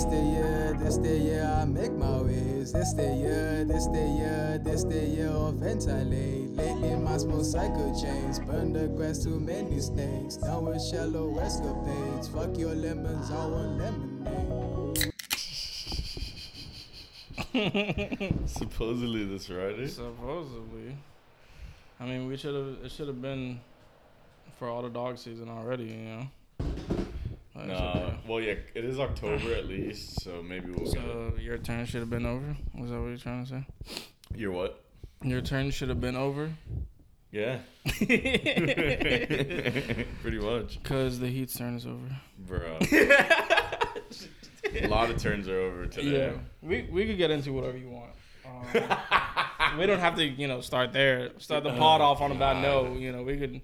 This the year, this the year I make my ways. This the year, this the year, this the year of ventilate. Lately my small cycle chains burn the grass too many snakes. Down with shallow escapades. Fuck your lemons, I want lemonade. Supposedly this Friday. Supposedly. I mean, we should have. It should have been for all the dog season already. You know. Like, it Nah, well, yeah, it is October at least, so maybe we'll been- get. So your turn should have been over. Was that what you're trying to say? You're what? Your turn should have been over. Yeah. Pretty much. Cause the Heat's turn is over. Bro. A lot of turns are over today. Yeah, we we could get into whatever you want. Um, we don't have to, you know, start there. Start the pod Oh, off on a bad note. You know, we could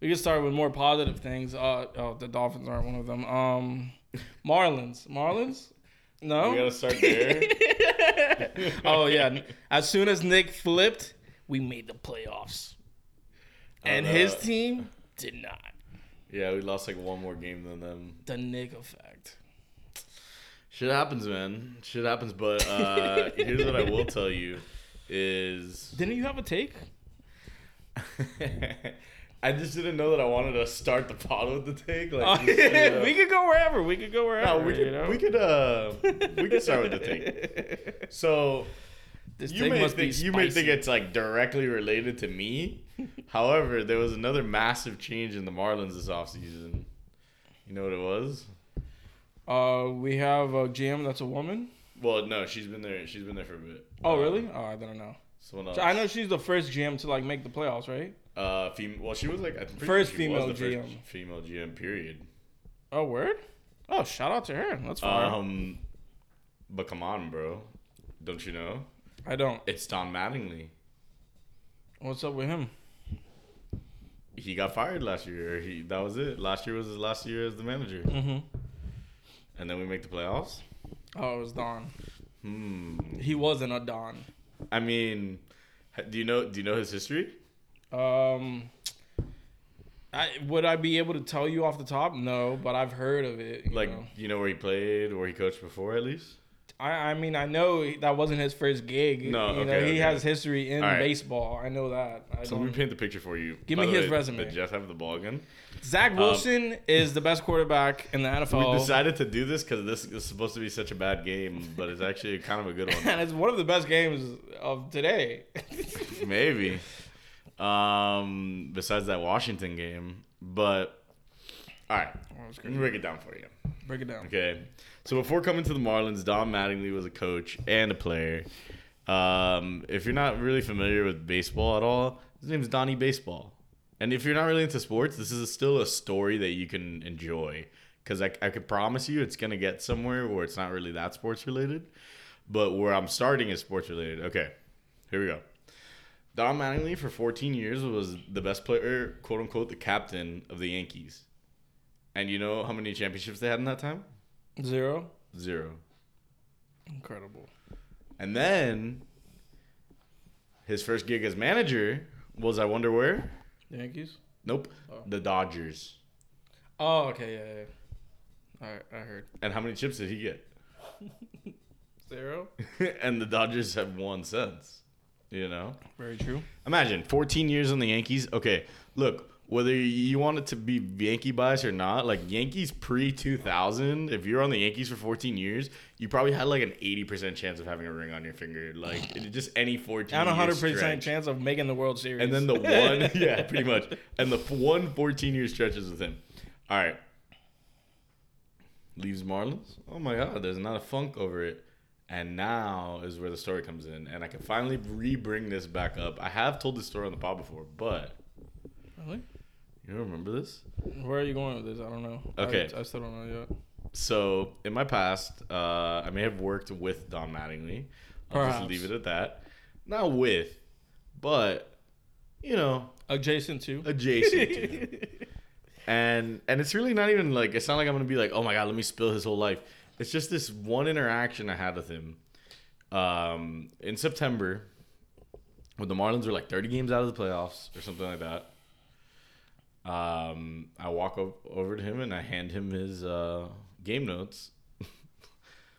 we can start with more positive things. Uh, oh, the Dolphins aren't one of them. Um, Marlins, Marlins. No. We gotta start there. oh yeah. As soon as Nick flipped, we made the playoffs, and Uh, his team did not. Yeah, we lost like one more game than them. The Nick effect. Shit happens, man. Shit happens. But uh, here's what I will tell you: is Didn't you have a take? I just didn't know that I wanted to start the pod with the take. Like, Oh, just, you we could go wherever. We could go wherever. No, we could. you know? We could. Uh, we could start with the take. So This you take may must be think you may think it's like directly related to me. However, there was another massive change in the Marlins this offseason. You know what it was? Uh, we have a GM that's a woman. Well, no, she's been there. She's been there for a bit. Oh, Uh, really? Oh, I don't know. Someone else. So I know she's the first GM to like make the playoffs, right? Uh, fem- well, she was like I think First she was female the first GM. female GM. Period. Oh, word. Oh, shout out to her. That's fine. Um, but come on, bro. Don't you know? I don't. It's Don Mattingly. What's up with him? He got fired last year. He that was it. Last year was his last year as the manager. Mm-hmm. And then we make the playoffs. Oh, it was Don. Hmm. He wasn't a Don. I mean, do you know? Do you know his history? Um, I would I be able to tell you off the top? No, but I've heard of it. you Like, know. you know where he played or he coached before, at least. I, I mean, I know that wasn't his first gig. No, you know, okay, he has history in right. baseball. I know that. I So let me paint the picture for you. Give By me his resume. Did Jeff have the ball again? Zach Wilson is the best quarterback in the NFL. We decided to do this because this is supposed to be such a bad game, but it's actually kind of a good one. and it's one of the best games of today. Maybe. Um, besides that Washington game, but all right, let me break it down for you. Break it down. Okay, so before coming to the Marlins, Don Mattingly was a coach and a player. Um, if you're not really familiar with baseball at all, his name's Donnie Baseball. And if you're not really into sports, this is still a story that you can enjoy. Because I, I could promise you it's going to get somewhere where it's not really that sports related. But where I'm starting is sports related. Okay, here we go. Don Mattingly for 14 years was the best player, quote unquote, the captain of the Yankees. And you know how many championships they had in that time? Zero. Zero. Incredible. And then his first gig as manager was I wonder where? The Yankees. Nope. Oh. The Dodgers. Oh, okay, yeah, yeah. All right, I heard And how many chips did he get? zero. and the Dodgers have won since. You know? Very true. Imagine 14 years on the Yankees. Okay, look, whether you want it to be Yankee bias or not, like Yankees pre 2000, if you're on the Yankees for 14 years, you probably had like an 80% chance of having a ring on your finger. Like it- just any 14 And a hundred percent stretch. chance of making the World Series. And then the one, yeah, pretty much. And the one 14 year stretches with him. All right. Leaves Marlins. Oh my God, there's not a funk over it. And now is where the story comes in. And I can finally re bring this back up. I have told this story on the pod before, but Really? you remember this? Where are you going with this? I don't know. I- Okay. I, still don't know yet. So in my past, uh, I may have worked with Don Mattingly. I'll Perhaps. just leave it at that. Not with, but, you know, Adjacent to. adjacent to. and and it's really not even like it's not like I'm gonna be like, oh my god, let me spill his whole life. It's just this one interaction I had with him um, in September when the Marlins were like 30 games out of the playoffs or something like that. Um, I walk over to him and I hand him his uh, game notes.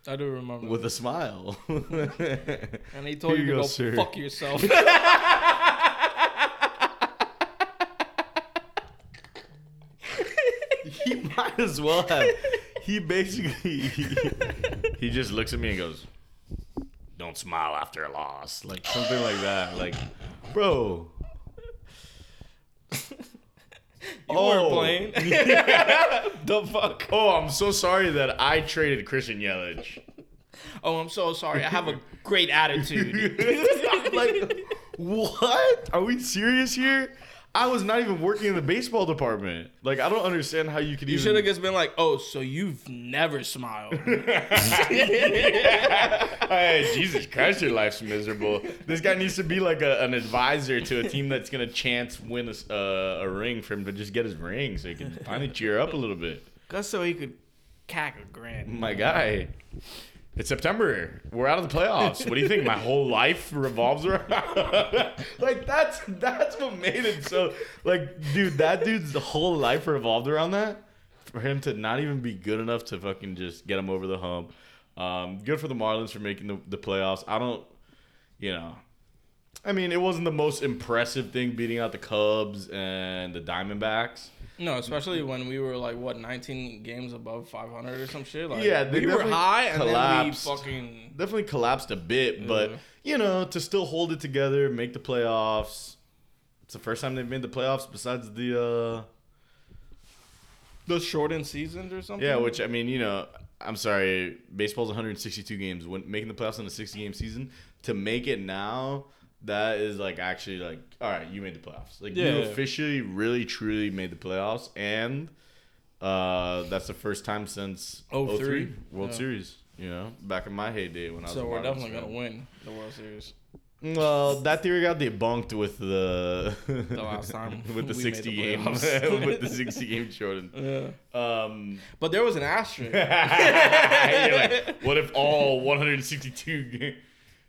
I do remember. with a smile. and he told Here you you to go, go fuck yourself. he might as well have. He basically he just looks at me and goes, "Don't smile after a loss," like something like that. Like, bro. You Oh. weren't playing. the fuck? Oh, I'm so sorry that I traded Christian Yelich. Oh, I'm so sorry. I have a great attitude. like, what? Are we serious here? I was not even working in the baseball department. Like, I don't understand how you could even. You even. should have just been like, "Oh, so you've never smiled." hey, Jesus Christ, your life's miserable. This guy needs to be like a, an advisor to a team that's gonna chance win a, uh, a ring for him to just get his ring, so he can finally cheer up a little bit. Just so he could cack a grand. My guy. It's September. We're out of the playoffs. What do you think? My whole life revolves around like that's that's what made it so like dude, that dude's whole life revolved around that. For him to not even be good enough to fucking just get him over the hump. Um, good for the Marlins for making the, the playoffs. I don't you know I mean, it wasn't the most impressive thing beating out the Cubs and the Diamondbacks. No, especially when we were like what 19 games above 500 or some shit. Like, Yeah, they we were high and collapsed. then we fucking. definitely collapsed a bit, but Yeah. you know, to still hold it together, make the playoffs. It's the first time they've made the playoffs besides the uh The shortened seasons or something. yeah, which I mean, you know, I'm sorry, baseball's 162 games. When making the playoffs in a 60 game season, to make it now, that is like actually like, all right, you made the playoffs. Like you Yeah. officially, really, truly made the playoffs, and uh that's the first time since 03? 03 World Yeah. Series. You know, back in my heyday when I was. So we're definitely fan. gonna win the World Series. Well, that theory got debunked with the The last time with the sixty game with the sixty game Jordan. Yeah. Um, But there was an asterisk. like, what if all one hundred sixty two?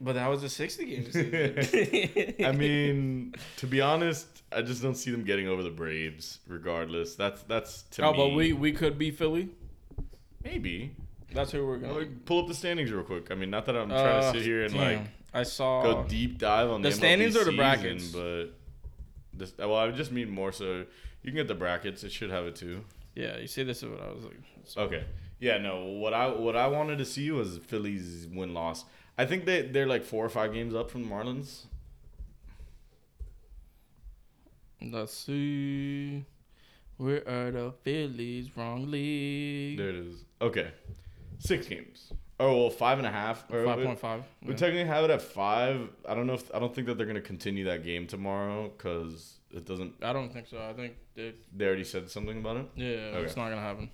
But that was a 60 game season. I mean, to be honest, I just don't see them getting over the Braves. Regardless, that's that's to oh, me. but we we could be Philly. maybe That's who we're Well, gonna. pull up the standings real quick. I mean, not that I'm trying Uh, to sit here and damn. like I saw. go deep dive on the, the standings MLB or the season, brackets? but this, well, I would just mean more so. You can get the brackets. It should have it too. Yeah, you see, this is what I was like. Okay. Yeah, no. What I what I wanted to see was Philly's win loss. I think they they're like four or five games up from the Marlins. Let's see. We're the Phillies wrong league. There it is. Okay, six games. Oh well, five and a half. Or Five we- point five. We technically have it at five. I don't know if I don't think that they're gonna continue that game tomorrow because it doesn't. I don't think so. I think they, They already said something about it. yeah, it's not gonna happen.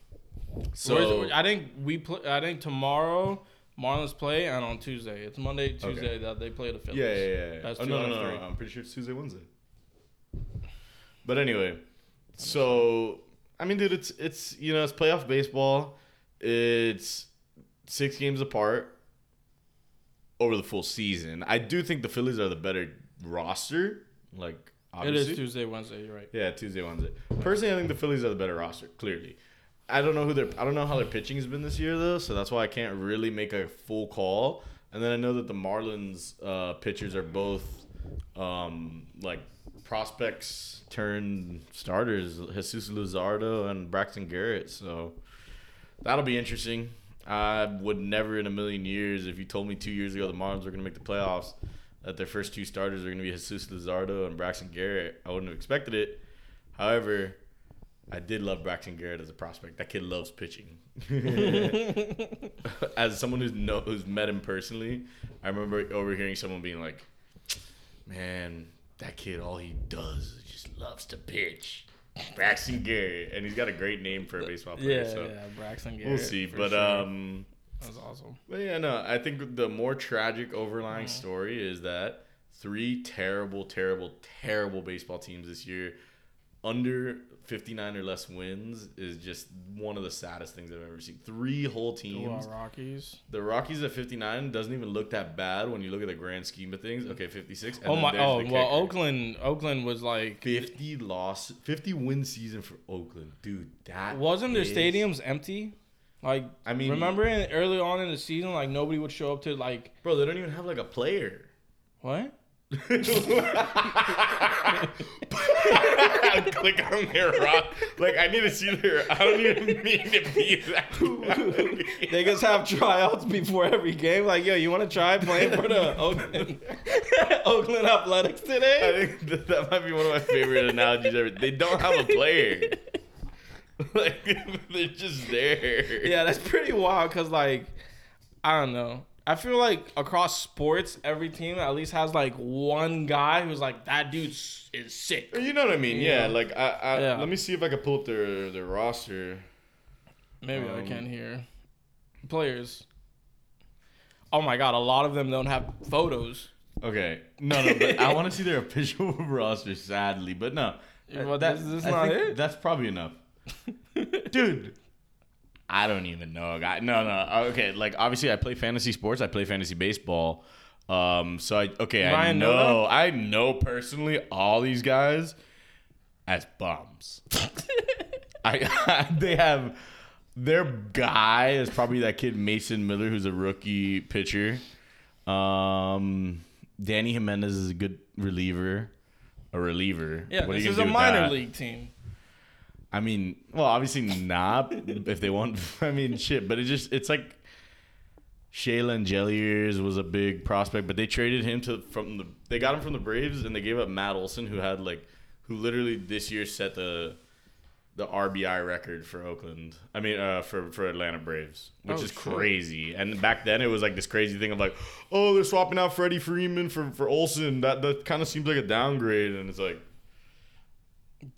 So I think we play. I think tomorrow Marlins play, and on Tuesday it's Monday, Tuesday that they play the Phillies. Yeah, yeah, yeah. yeah. That's oh, no, no, no, no. I'm pretty sure it's Tuesday, Wednesday. But anyway, so I mean, dude, it's it's you know it's playoff baseball. It's six games apart over the full season. I do think the Phillies are the better roster. Like It obviously, is Tuesday, Wednesday. You're right. yeah, Tuesday, Wednesday. Personally, I think the Phillies are the better roster. Clearly, I don't know who their I don't know how their pitching has been this year though, so that's why I can't really make a full call. And then I know that the Marlins uh, pitchers are both um, like prospects turned starters, Jesus Luzardo and Braxton Garrett. So that'll be interesting. I would never in a million years, if you told me two years ago the Marlins were going to make the playoffs, that their first two starters are going to be Jesus Luzardo and Braxton Garrett, I wouldn't have expected it. However, I did love Braxton Garrett as a prospect. That kid loves pitching. as someone who's know, who's met him personally, I remember overhearing someone being like, "Man, that kid, all he does is just loves to pitch." Braxton Garrett, and he's got a great name for a baseball player. Yeah, so yeah, Braxton Garrett. we'll see. But sure. um, that's awesome. but yeah, no, I think the more tragic overlying Mm. story is that three terrible, terrible, terrible baseball teams this year under 59 or less wins is just one of the saddest things I've ever seen. Three whole teams. out Rockies. The Rockies at 59 doesn't even look that bad when you look at the grand scheme of things. Okay, 56. and Oh my! Oh well, kicker. Oakland. Oakland was like. 50 loss, 50 win season for Oakland. Dude, that Wasn't their is- stadiums empty? Like, I mean, remember in, early on in the season, like nobody would show up to like bro, they don't even have like a player. what? Click on their rock. Like I need to see their. I don't even mean to be that. They just have tryouts before every game. Like, yo, you want to try playing for the Oakland, Oakland Athletics today? I think that, that might be one of my favorite analogies ever. They don't have a player. like they're just there. Yeah, that's pretty wild. Cause like, I don't know. I feel like across sports, every team at least has like one guy who's like that dude is sick. You know what I mean? Yeah. Yeah. Like I, I Yeah. let me see if I can pull up their their roster. Maybe I Um, can hear players. Oh my god, a lot of them don't have photos. Okay. No, no, but I want to see their official roster. Sadly, but no. Well, that, this- this not it? That's probably enough, dude. I don't even know, guy. No, no. Okay, like obviously, I play fantasy sports. I play fantasy baseball. Um, so I okay, I Ryan know, Noda? I know personally all these guys as bums. I they have their guy is probably that kid Mason Miller, who's a rookie pitcher. Um, Dany Jimenez is a good reliever, a reliever. Yeah, What are this is a minor that? league team. I mean, well, obviously not if they want. I mean, shit, but it just it's like Shea Langeliers was a big prospect, but they traded him to from the they got him from the Braves and they gave up Matt Olson, who had like who literally this year set the the RBI record for Oakland. I mean, uh, for for Atlanta Braves, which Oh, is crazy. And back then, it was like this crazy thing of like, oh, they're swapping out Freddie Freeman for for Olson. That that kind of seems like a downgrade, and it's like.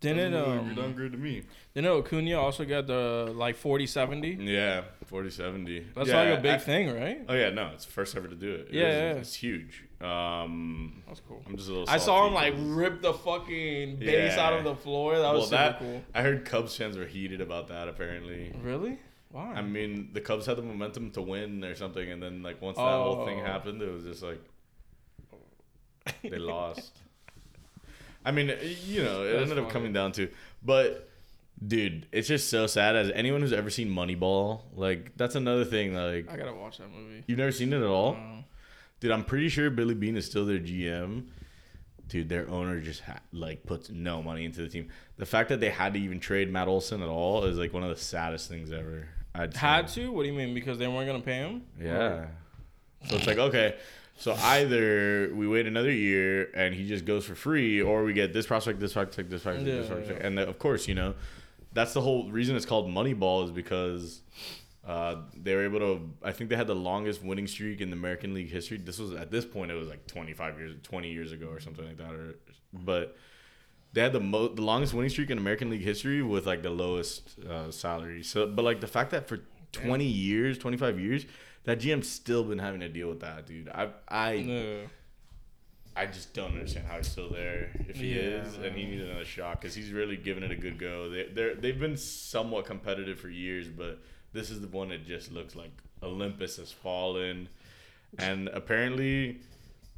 Didn't doesn't look like a um, downgrade to me? didn't Acuna also get the like 40 70? Yeah, 40 70. That's yeah, like a big I- thing, right? Oh, yeah, no, it's the first ever to do it. It Yeah, is- yeah. It's huge. Um, That's cool. I'm just a little I saw him like rip the fucking base Yeah. out of the floor. That was well, super that, cool. I heard Cubs fans were heated about that, apparently. Really? Why? I mean, the Cubs had the momentum to win or something, and then, like, once that whole thing Oh. happened, it was just like they lost. I mean, you know, it ended up coming down to, but dude, it's just so sad. As anyone who's ever seen Moneyball, like, that's another thing. Like, I gotta watch that movie. you've never seen it at all. Uh, Dude, I'm pretty sure Billy Beane is still their GM. Dude, their owner just ha- like puts no money into the team. The fact that they had to even trade Matt Olson at all is like one of the saddest things ever. I'd say. had to? What do you mean? Because they weren't gonna pay him? Yeah. So it's like okay, so either we wait another year and he just goes for free, or we get this prospect, this prospect, this prospect, this Yeah, prospect, yeah. and then, of course, you know, that's the whole reason it's called Moneyball is because uh, they were able to. I think they had the longest winning streak in the American League history. This was at this point it was like 25 years, 20 years ago or something like that, or but. They had the mo- the longest winning streak in American League history with like the lowest uh, salary. So, but like the fact that for twenty years, twenty five years, that GM's still been having to deal with that, dude. I I No. I just don't understand how he's still there if he Yeah, is, and he needs another shot because he's really giving it a good go. They they they've been somewhat competitive for years, but this is the one that just looks like Olympus has fallen, and apparently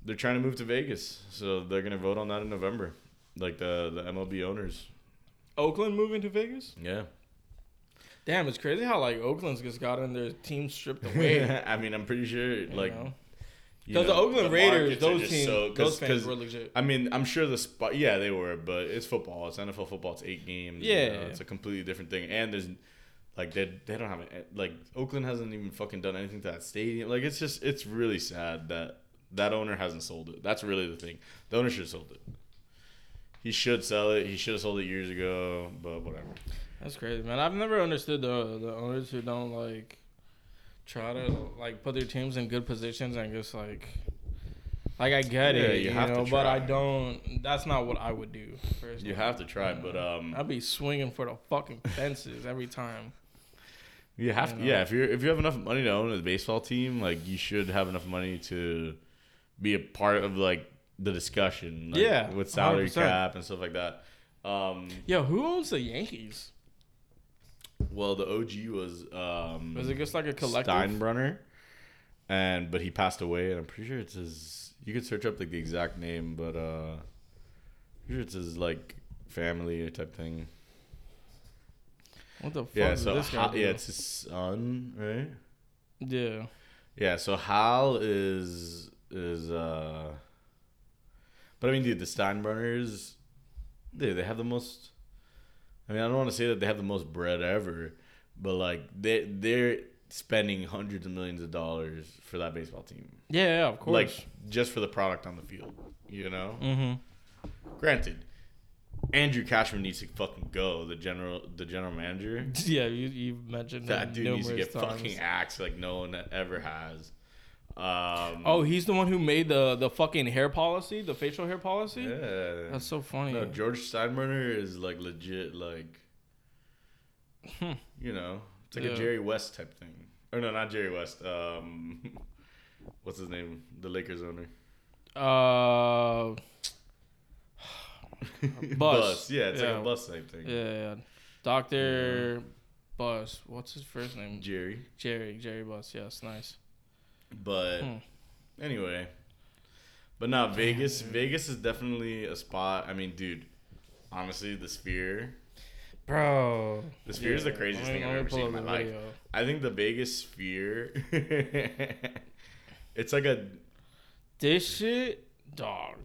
they're trying to move to Vegas, so they're gonna vote on that in November, like the the MLB owners. Oakland moving to Vegas? Yeah. Damn, it's crazy how like Oakland's just gotten their team stripped away. I mean, I'm pretty sure you like Because the Oakland the Raiders, those teams, so- those fans were legit. I mean, I'm sure the spot. Yeah, they were, but it's football. It's NFL football. It's eight games. you Yeah. know, it's a completely different thing. And there's like they they don't have a, like Oakland hasn't even fucking done anything to that stadium. Like it's just it's really sad that that owner hasn't sold it. That's really the thing. The owner should have sold it. He should sell it. He should have sold it years ago. But whatever. That's crazy, man. I've never understood the the owners who don't like try to like put their teams in good positions and just like like I get Yeah, it, you you, have to know, but I don't. That's not what I would do. Personally. You have to try, but um, I'd be swinging for the fucking fences every time. You have You to, know? yeah. If you're if you have enough money to own a baseball team, like you should have enough money to be a part of like the discussion, like, Yeah, with salary 100%. cap and stuff like that. Um, Yo, who owns the Yankees? Well, the OG was um, Was it just like a collective? Steinbrenner, and but he passed away, and I'm pretty sure it's his. You could search up like the exact name, but uh, I'm sure it's his like family type thing. What the fuck? Yeah, so this guy Hal, yeah, it's his son, right? yeah. Yeah, so Hal is is uh But I mean dude, the Steinbrenners dude, they have the most I mean, I don't want to say that they have the most bread ever, but like they they're spending hundreds of millions of dollars for that baseball team. Yeah, yeah, of course. Like just for the product on the field, you know? mm-hmm. Granted, Andrew Cashman needs to fucking go, the general the general manager. Yeah, you you mentioned That dude needs to get times. fucking axed like no one ever has. Um, Oh, he's the one who made the the fucking hair policy, the facial hair policy. yeah. That's so funny. No, George Steinbrenner is like legit, like Hmm. you know, it's like Yeah. a Jerry West type thing. Or no, not Jerry West. Um, what's his name? The Lakers owner. Uh, Buss. Yeah, it's like a bus type thing. yeah, yeah. Doctor Buss. What's his first name? Jerry. Jerry. Jerry Buss. Yes, nice. But Hmm. anyway, but now Vegas. Vegas is definitely a spot. I mean, dude, honestly, the Sphere. Bro, The Sphere is the craziest me- thing I've ever seen in my life. video. I think the Vegas Sphere. it's like a This shit, dog.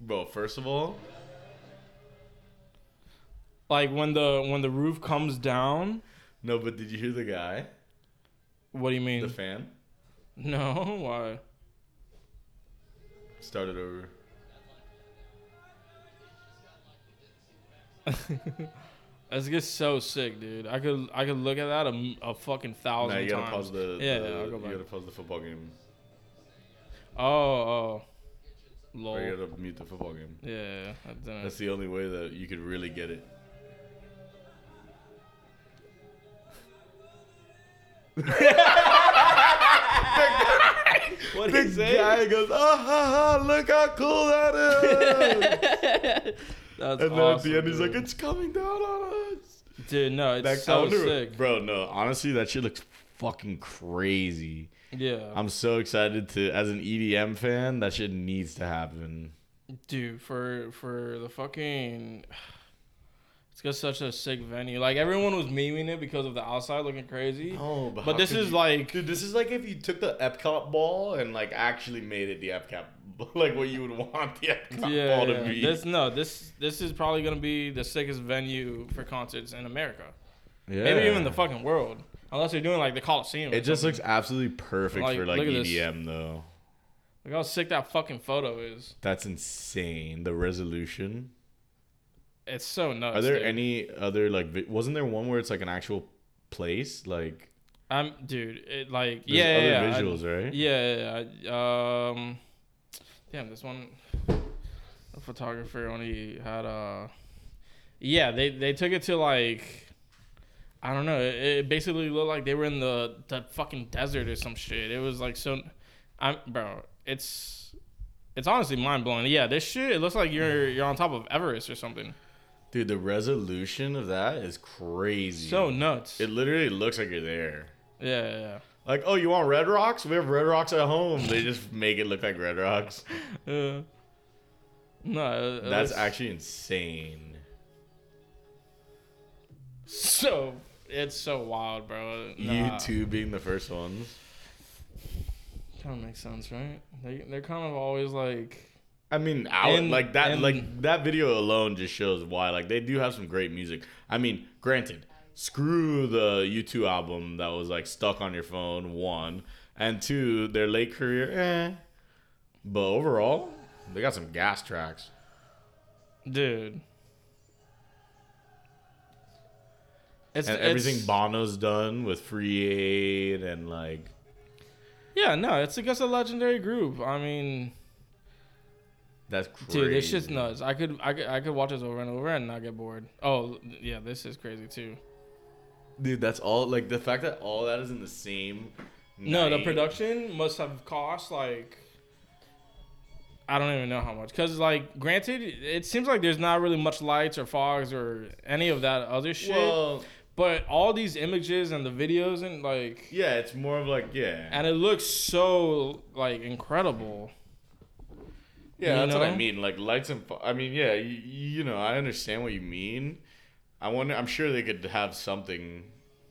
bro. First of all, Like when the when the roof comes down. no, but did you hear the guy, What do you mean? the fan? no, why? Started over. This gets so sick, dude. I could I could look at that a, a fucking thousand Now you gotta times. pause the. Yeah, the- yeah, I'll go You gotta pause the football game. Oh, oh, lol. Or you gotta mute the football game. Yeah. That's the only way that you could really get it. what The guy goes, ah ha ha! Look how cool that is! That's and then awesome, at the end, he's like, "It's coming down on us." dude, no, it's That, so wonder- sick. bro. No, honestly, that shit looks fucking crazy. Yeah, I'm so excited to, as an EDM fan, that shit needs to happen. dude, for for the fucking. It's such a sick venue. Like everyone was memeing it because of the outside looking crazy. Oh, but, but this is you- like, dude, this is like if you took the Epcot ball and like actually made it the Epcot, like what you would want the Epcot yeah, ball to yeah. be. this no, this this is probably gonna be the sickest venue for concerts in America. yeah. Maybe even the fucking world, unless they're doing like the Coliseum. It just something. looks absolutely perfect Like, for like at this. EDM though. Look how sick that fucking photo is. That's insane. The resolution. It's so nuts. Are there dude. any other like? Vi- wasn't there one where it's like an actual place? Like I'm dude. It like yeah, other yeah, yeah, I- visuals, right? yeah, yeah, yeah. Um, damn, this one. The photographer only had uh Yeah, they they took it to like. I don't know. It, it basically looked like they were in the the fucking desert or some shit. It was like so. I'm bro. It's it's honestly mind blowing. Yeah, this shit. It looks like you're you're on top of Everest or something. Dude, the resolution of that is crazy. So nuts. it literally looks like you're there. yeah, yeah, yeah. Like, oh, you want red rocks? We have red rocks at home. They just make it look like red rocks. Uh, no, it- it That's looks actually insane. so. It's so wild, bro. You Nah, two being the first ones. Kind of makes sense, right? They they're kind of always like. I mean, out And- like that, and- like that video alone just shows why. Like they do have some great music. I mean, granted, screw the U2 album that was like stuck on your phone. One and two, their late career, eh. But overall, they got some gas tracks. Dude. It's, and everything it's- Bono's done with Free Aid and like yeah, no, it's against a legendary group. I mean, that's crazy. dude, this shit's nuts. I could, I could, I could watch this over and over and not get bored. Oh, yeah, this is crazy too. Dude, that's all. Like the fact that all that is in the same. No, the production must have cost like. I don't even know how much. Cause like, granted, it seems like there's not really much lights or fogs or any of that other shit. Well, but all these images and the videos and like, yeah, it's more of like yeah. and it looks so like incredible. Yeah, You that's what I mean. Like lights and, I mean, yeah, you, you know, I understand what you mean. I wonder. I'm sure they could have something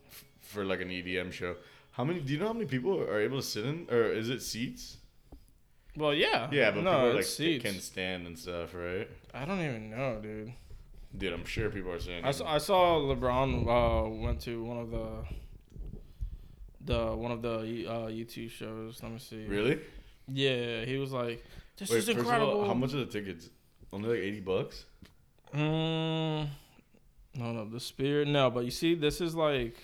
f- for like an EDM show. How many? Do you know how many people are able to sit in, or is it seats? Well, yeah. Yeah, but no, people like seats. can stand and stuff, right? I don't even know, dude. Dude, I'm sure people are saying. I saw, I saw LeBron uh, went to one of the the one of the uh, U2 shows. Let me see. Really? Yeah, he was like, "This Wait, is first incredible." of all, how much are the tickets? Only like eighty bucks. Mm, no, no, the spirit. No, but you see, this is like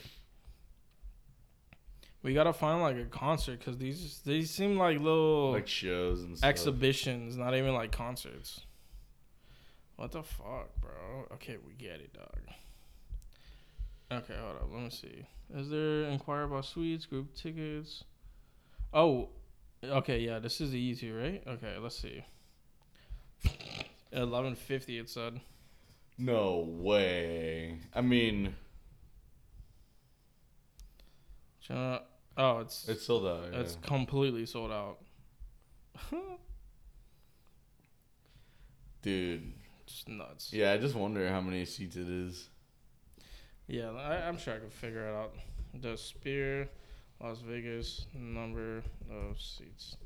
we gotta find like a concert because these these seem like little Like shows and stuff. exhibitions, not even like concerts. What the fuck, bro? Okay, we get it, dog. Okay, hold up. Let me see. Is there inquire about suites, group tickets? Oh, okay, yeah. This is easy, right? Okay, let's see. Eleven fifty. It said. No way. I mean, oh, it's it's sold out. Yeah. it's completely sold out. Dude. Just nuts. Yeah, I just wonder how many seats it is. Yeah, I, I'm sure I could figure it out. The Sphere, Las Vegas, number of seats.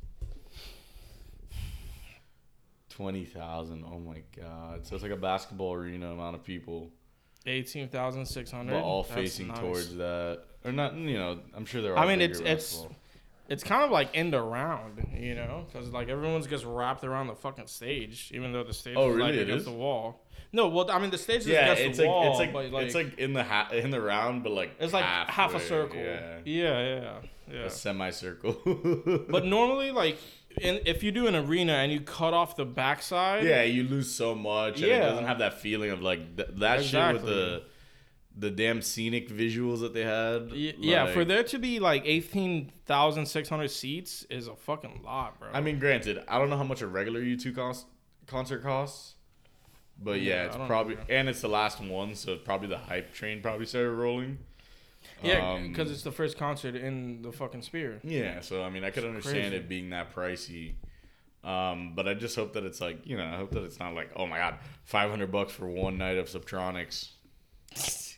Twenty thousand. Oh my god. So it's like a basketball arena amount of people, Eighteen thousand six hundred. but all facing towards that. Or not. You know, I'm sure they're. All I mean, it's it's basketball. It's kind of like end around, you know, because like everyone's just wrapped around the fucking stage, even though the stage Oh, is like? It against is? the wall. No, well, I mean the stage is Yeah, against it's the like wall, it's like, but like it's like in the ha- in the round, but like it's like half a circle. Yeah, yeah, yeah. yeah. a semicircle. But normally, like, in, if you do an arena and you cut off the backside, yeah, you lose so much, and it doesn't have that feeling of like th- that shit with the the damn scenic visuals that they had. y- yeah, for there to be like eighteen thousand six hundred seats is a fucking lot, bro. I mean, granted, I don't know how much a regular U2 cost, concert costs, but yeah, Yeah, it's probably know. and it's the last one, so probably the hype train probably started rolling. yeah, Um, because it's the first concert in the fucking Sphere. Yeah, so I mean, I could understand crazy. it being that pricey. Um, but I just hope that it's like, you know, I hope that it's not like, oh my god, five hundred bucks for one night of Subtronics.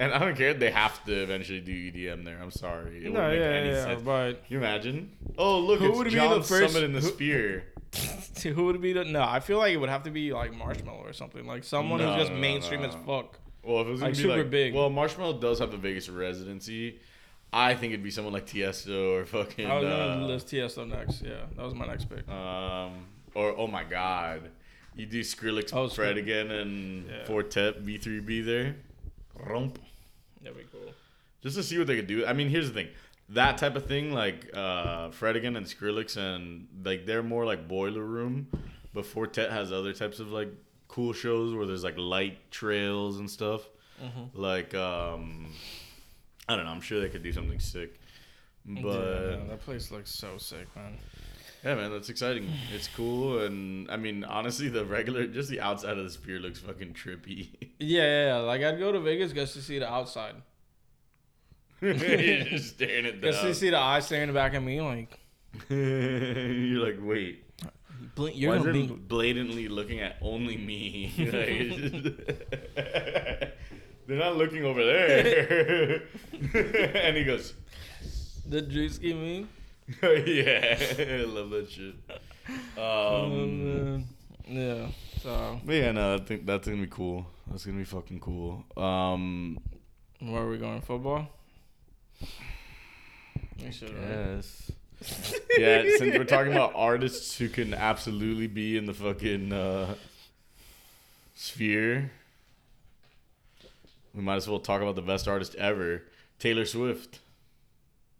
and I don't care; they have to eventually do EDM there. I'm sorry, it No, wouldn't make any yeah, sense. but Can you imagine? Oh, look, Who it's would be John the first- Summit in the who- Sphere. who would be the? No, I feel like it would have to be like Marshmello or something, like someone No, who's just no, mainstream no. as fuck. Well, if it was gonna Like, be super like, big. Well, Marshmello does have the biggest residency. I think it'd be someone like Tiesto or fucking. I was gonna uh, list Tiesto next. Yeah, that was my next pick. Um, or oh my god, you do Skrillex, Oh, Fred Skrillex. again, and Yeah. Four Tet V3B there. Rump. That'd be cool. Just to see what they could do. I mean, here's the thing. That type of thing, like uh, Fred again and Skrillex, and like they're more like boiler room, but Four Tet has other types of like cool shows where there's like light trails and stuff. Mm-hmm. Like um, I don't know. I'm sure they could do something sick. But yeah, that place looks so sick, man. Yeah, man, that's exciting. It's cool, and I mean, honestly, the regular, just the outside of the Sphere looks fucking trippy. Yeah, yeah, yeah. Like I'd go to Vegas just to see the outside. You're just staring at Just to see the eye staring back at me, like You're like, wait, why You're gonna it be. blatantly looking at only me? Like, They're not looking over there. and he goes, The Drewski me. yeah, I love that shit. Um, yeah. So but yeah, no, I think that's gonna be cool. That's gonna be fucking cool. Um, where are we going? Football. We should. right? Yes. yeah, since we're talking about artists who can absolutely be in the fucking uh, sphere, we might as well talk about the best artist ever, Taylor Swift.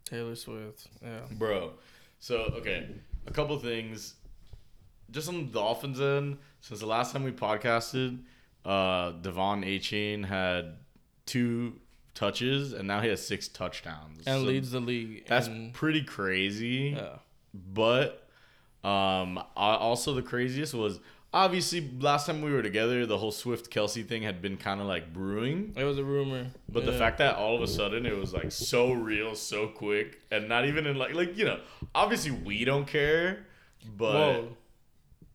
Taylor Swift. Yeah. Bro. So, okay, a couple things. Just on the Dolphins end, since the last time we podcasted, uh, De'Von Achane had two touches, and now he has six touchdowns. And So leads the league. That's pretty crazy. yeah. But um, I, also the craziest was obviously last time we were together, the whole Swift Kelce thing had been kind of like brewing. It was a rumor. But the fact that all of a sudden it was like so real, so quick, and not even in like like you know, obviously we don't care, but Whoa.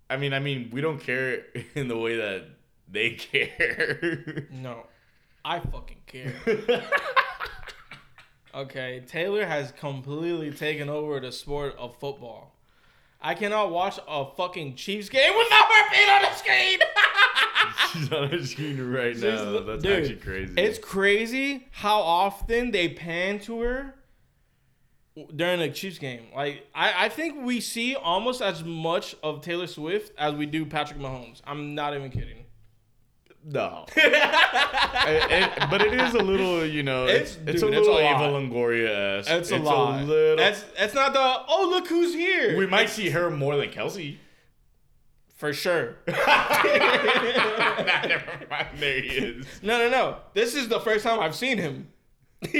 I mean, I mean, we don't care in the way that they care. No, I fucking care. okay, Taylor has completely taken over the sport of football. I cannot watch a fucking Chiefs game without her being on the screen. She's on her screen right She's now. the- That's dude, actually crazy. It's crazy how often they pan to her during the Chiefs game. Like I, I think we see almost as much of Taylor Swift as we do Patrick Mahomes. I'm not even kidding. No. It- it- but it is a little, you know, It's- it's, it's dude, a it's a little. Eva Longoria esque. It's a lot. little. That's that's not the oh look who's here. we might see her more than Kelce. for sure. Nah, never mind. There he is. No, no, no. This is the first time I've seen him. we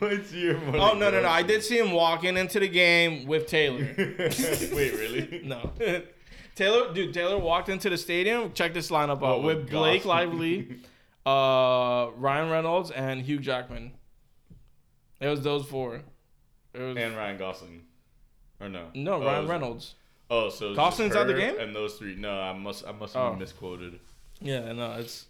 might see her oh no, no, no. I did see him walking into the game with Taylor. Wait, really? No. Taylor, dude, Taylor walked into the stadium. Check this lineup out Oh, with Blake. Lively, uh, Ryan Reynolds, and Hugh Jackman. It was those four. Was And Ryan Gosling. Or no? no Oh, Ryan was- Reynolds. Oh, so Gosling's at the game? And those three. No, I must. I must Oh. have misquoted. Yeah, no, it's.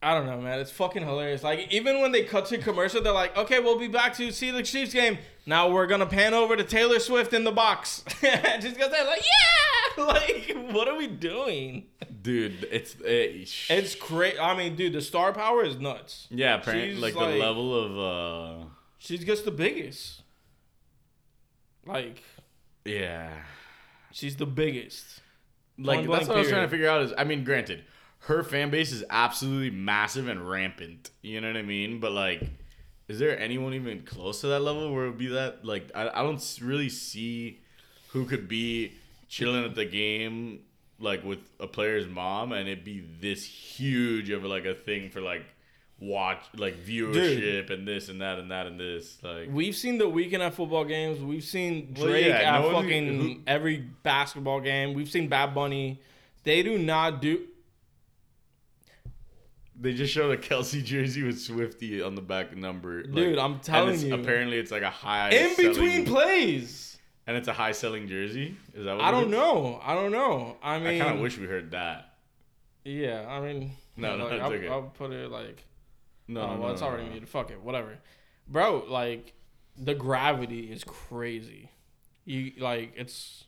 I don't know, man. It's fucking hilarious. Like even when they cut to commercial, they're like, "Okay, we'll be back to see the Chiefs game. Now we're gonna pan over to Taylor Swift in the box." Just because they're like, "Yeah!" Like, what are we doing? Dude, it's eh, sh- It's great. I mean, dude, the star power is nuts. yeah. Apparently, like, like- the level of uh, She's just the biggest. Like, yeah. she's the biggest. Like that's what I was trying to figure out. Is I mean, granted, her fan base is absolutely massive and rampant. You know what I mean? But like, is there anyone even close to that level where it would be that? Like, I, I don't really see who could be chilling at the game like with a player's mom and it'd be this huge of like a thing for like watch like viewership and this and that and that and this like We've seen the Weeknd at football games. We've seen Well, Drake yeah, at no fucking who- every basketball game. We've seen Bad Bunny. They do not do. They just showed a Kelce jersey with Swifty on the back number. Dude, like, I'm and telling it's- you. Apparently, it's like a high In between plays. and it's a high selling jersey. Is that what I don't is? know. I don't know. I mean, I kind of wish we heard that. Yeah, I mean, No, no, like, I'll, okay. I'll put it like. No, oh, no, well, it's already no. muted. Fuck it, whatever, bro. Like, the gravity is crazy. You like it's.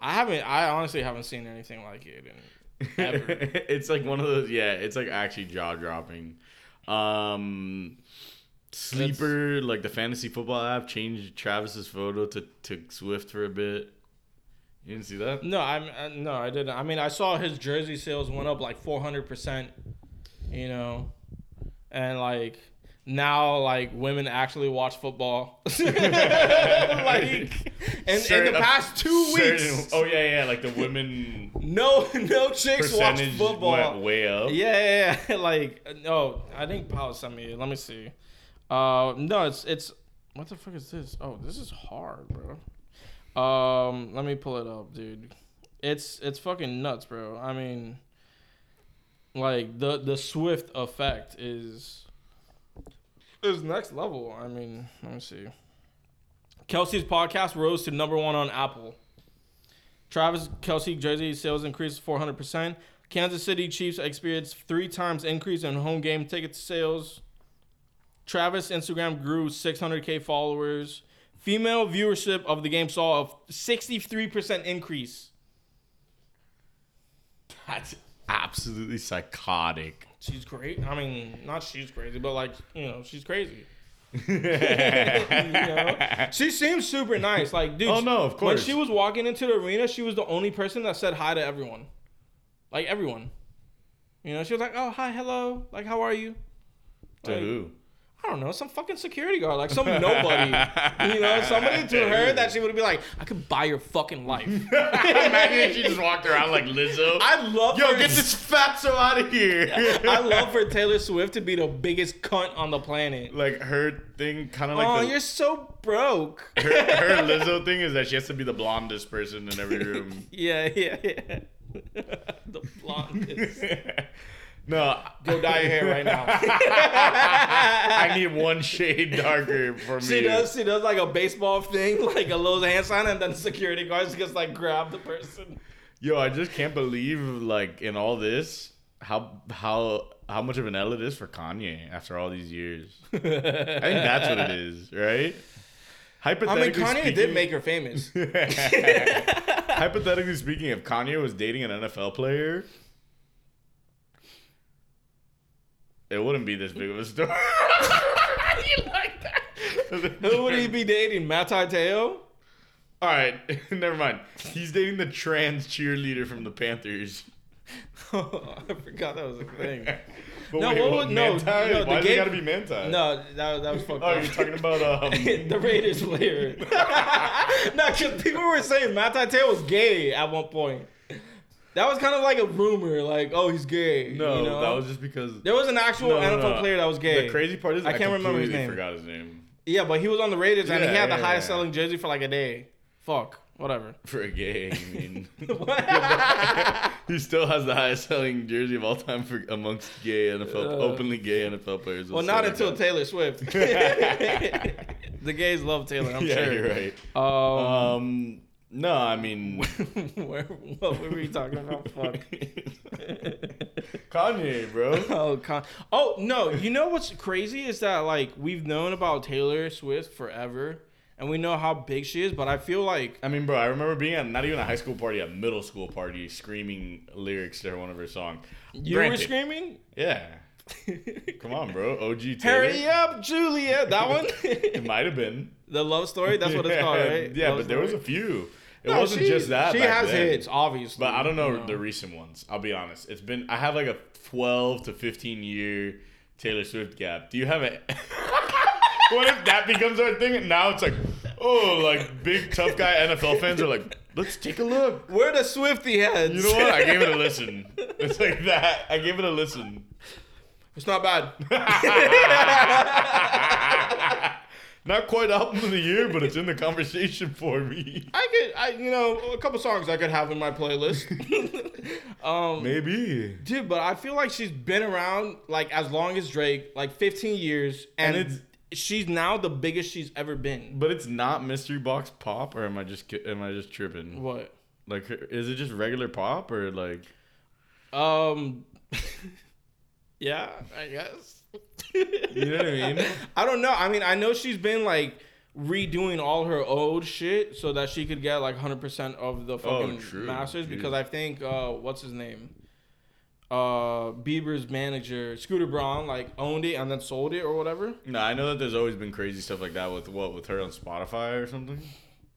I haven't. I honestly haven't seen anything like it in. it's like one of those. Yeah, it's like actually jaw dropping. Um, sleeper like the fantasy football app changed Travis's photo to to Swift for a bit. You didn't see that? No, I'm uh, no, I didn't. I mean, I saw his jersey sales went up like 400 percent. You know, and like now, like women actually watch football. like, in, in the past two certain- weeks, Oh yeah, yeah, like the women no, no chicks watch football. went way up. Yeah, yeah, yeah. like no, I think Paul sent me. Let me see. Uh, no, it's it's what the fuck is this? Oh, this is hard, bro. Um, let me pull it up, dude. It's it's fucking nuts, bro. I mean, like the the Swift effect is is next level. I mean, let me see. Kelce's podcast rose to number one on Apple. Travis Kelce jersey sales increased 400%. Kansas City Chiefs experienced three times increase in home game ticket sales. Travis Instagram grew 600k followers. Female viewership of the game saw a 63% increase. That's absolutely psychotic. She's great. I mean, not she's crazy, but like you know, she's crazy. you know? She seems super nice. Like, dude. Oh, no, of course. When she was walking into the arena, she was the only person that said hi to everyone. Like everyone. You know, she was like, "Oh, hi, hello. Like, how are you?" to Like, who? I don't know, some fucking security guard, like some nobody. you know, somebody to her that she would be like, "I could buy your fucking life." Imagine if she just walked around like Lizzo. I love Yo, for- get this fatso out of here. I love for Taylor Swift to be the biggest cunt on the planet. like her thing, kind of like oh, the, you're so broke. her, her Lizzo thing is that she has to be the blondest person in every room. Yeah, yeah, yeah. the blondest. No, Go dye your hair right now. I need one shade darker for me. She does. She does like a baseball thing, like a little hand sign, and then security guards just like grab the person. Yo, I just can't believe like in all this how how how much of an L it is for Kanye after all these years. I think that's what it is, right? Hypothetically I mean, Kanye speaking, did make her famous. Hypothetically speaking, if Kanye was dating an NFL player, it wouldn't be this big of a story. you like that? Who would he be dating? Manti Te'o? All right, never mind. He's dating the trans cheerleader from the Panthers. I forgot that was a thing. But No, wait, what what, would- no, Manti? no, the Why does it gay- gotta be Manti? No, that, that was fucked Oh, up. you're talking about um. the Raiders player. no, because people were saying Manti Te'o was gay at one point. That was kind of like a rumor, like, oh, he's gay. no, you know? that was just because. There was an actual No, NFL no. player that was gay. The crazy part is I I, can't remember his name. Forgot his name Yeah, but he was on the Raiders and he Yeah, had the yeah, highest yeah. selling jersey for like a day. Fuck, whatever. for a gay. I mean, he still has the highest selling jersey of all time for amongst gay NFL, Uh, openly gay NFL players. well, We'll not until that. Taylor Swift. the gays love Taylor, I'm yeah, sure. you're right. Um, Um, no, I mean where, what were we talking about? Fuck. Kanye, bro. Oh, con- oh no! You know what's crazy is that like we've known about Taylor Swift forever, and we know how big she is. But I feel like I mean, bro, I remember being at not even a high school party, a middle school party, screaming lyrics to one of her songs. you Granted, were screaming, Yeah. Come on, bro. OG Taylor. "Hurry up, Julia!" That one, It might have been. the love story. That's what it's called, right? Yeah, Love but there was a few. It No, wasn't she- just that. She has then. hits, obviously. But I don't know you the recent ones. I'll be honest. It's been I have like a 12 to 15 year Taylor Swift gap. Do you have it? what if that becomes our thing? And now it's like, oh, like big tough guy NFL fans are like, let's take a look. We're the Swifty heads. You know what? I gave it a listen. It's like that. I gave it a listen. It's not bad. Not quite album of the year, but it's in the conversation for me. I could, I you know, a couple songs I could have in my playlist. um, Maybe. Dude, but I feel like she's been around like as long as Drake, like 15 years, and, And it's- she's now the biggest she's ever been. But it's not mystery box pop, or am I just am I just tripping? What? Like, is it just regular pop, or like? Um. Yeah, I guess. You know what I mean? I don't know. I mean, I know she's been like redoing all her old shit so that she could get like 100% of the fucking Oh, masters because I think uh what's his name? Uh Bieber's manager, Scooter Braun, like owned it and then sold it or whatever. No, I know that there's always been crazy stuff like that with what with her on Spotify or something.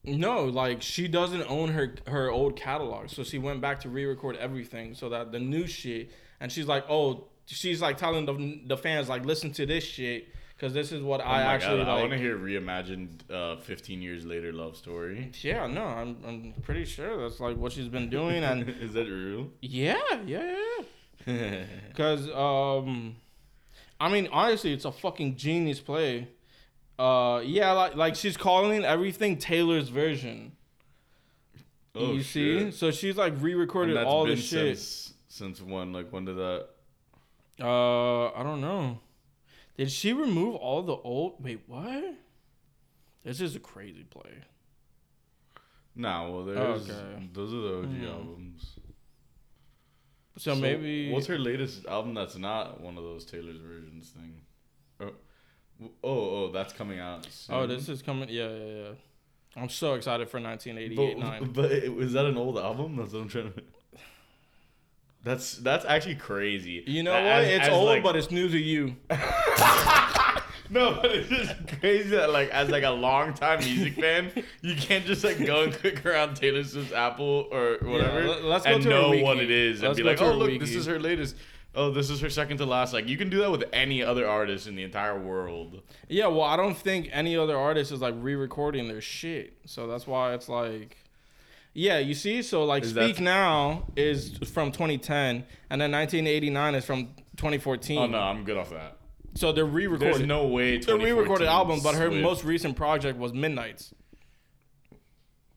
No, like she doesn't own her her old catalog, so she went back to re-record everything so that the new shit. And she's like, oh, she's like telling the the fans like, listen to this shit because this is what Oh I actually God, I want to hear reimagined uh, 15 years later love story. Yeah, no, I'm I'm pretty sure that's like what she's been doing, and is that real? yeah, yeah, yeah. Because um, I mean, honestly, it's a fucking genius play. Uh, yeah, like like she's calling everything Taylor's version. Oh, you see, shit. so she's like re-recorded all the shit. since since when? Like when did that? Uh, I don't know. Did she remove all the old? Wait, what? This is a crazy play. Nah, well, there's Okay. those are the OG Mhm. albums. So, maybe what's her latest album that's not one of those Taylor's versions thing? Oh, oh, oh that's coming out. Soon. Oh, this is coming. Yeah, yeah, yeah. I'm so excited for 1988 But, 9. but it- was that an old album? That's what I'm trying to. That's that's actually crazy. You know As- what? It's old, like- but it's new to you. no, but it's just crazy that like as like a longtime music fan, you can't just like go and click around Taylor Swift's Apple or whatever let- let's go and to know wiki. what it is Let's and be like, oh look, this is her latest. Oh, this is her second to last. Like you can do that with any other artist in the entire world. Yeah, well, I don't think any other artist is like re-recording their shit, so that's why it's like, yeah, you see, so like Is that- Speak Now is from 2010, and then 1989 is from 2014. Oh no, I'm good off that. So they're There's re-recorded. no way. A re-recorded 2014 album, but her Swift- most recent project was Midnight's.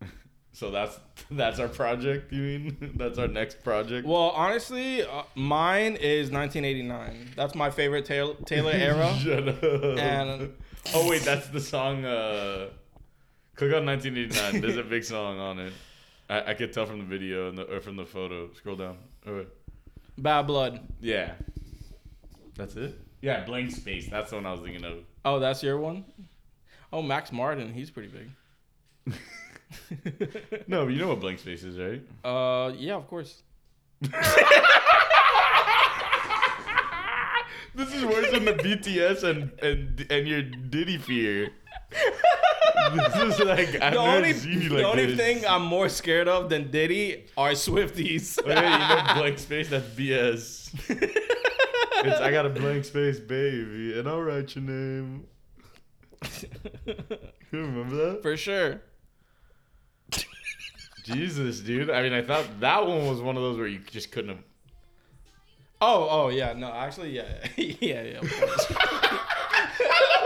So that's that's our project. You mean that's our next project? Well, honestly, uh, mine is 1989. That's my favorite Taylor, Taylor era. Shut up. And- oh wait, that's the song. Uh, Click on 1989. There's a big song on it. I I, I could tell from the video and the, or from the photo. Scroll down. Oh, wait. Bad Blood. Yeah. That's it? Yeah, Blank Space. That's the one I was thinking of. Oh, that's your one. Oh, Max Martin. He's pretty big. No, but you know what Blank Space is, right? Uh, yeah, of course. This is worse than the BTS and and and your Diddy fear. this is like I've the only, the like only this. thing I'm more scared of than Diddy are Swifties. Oh, yeah, you know blank space. That's BS. It's I got a blank space, baby, and I'll write your name. You remember that? For sure. Jesus, dude. I mean, I thought that one was one of those where you just couldn't have. Oh, oh yeah. No, actually, yeah, yeah, yeah.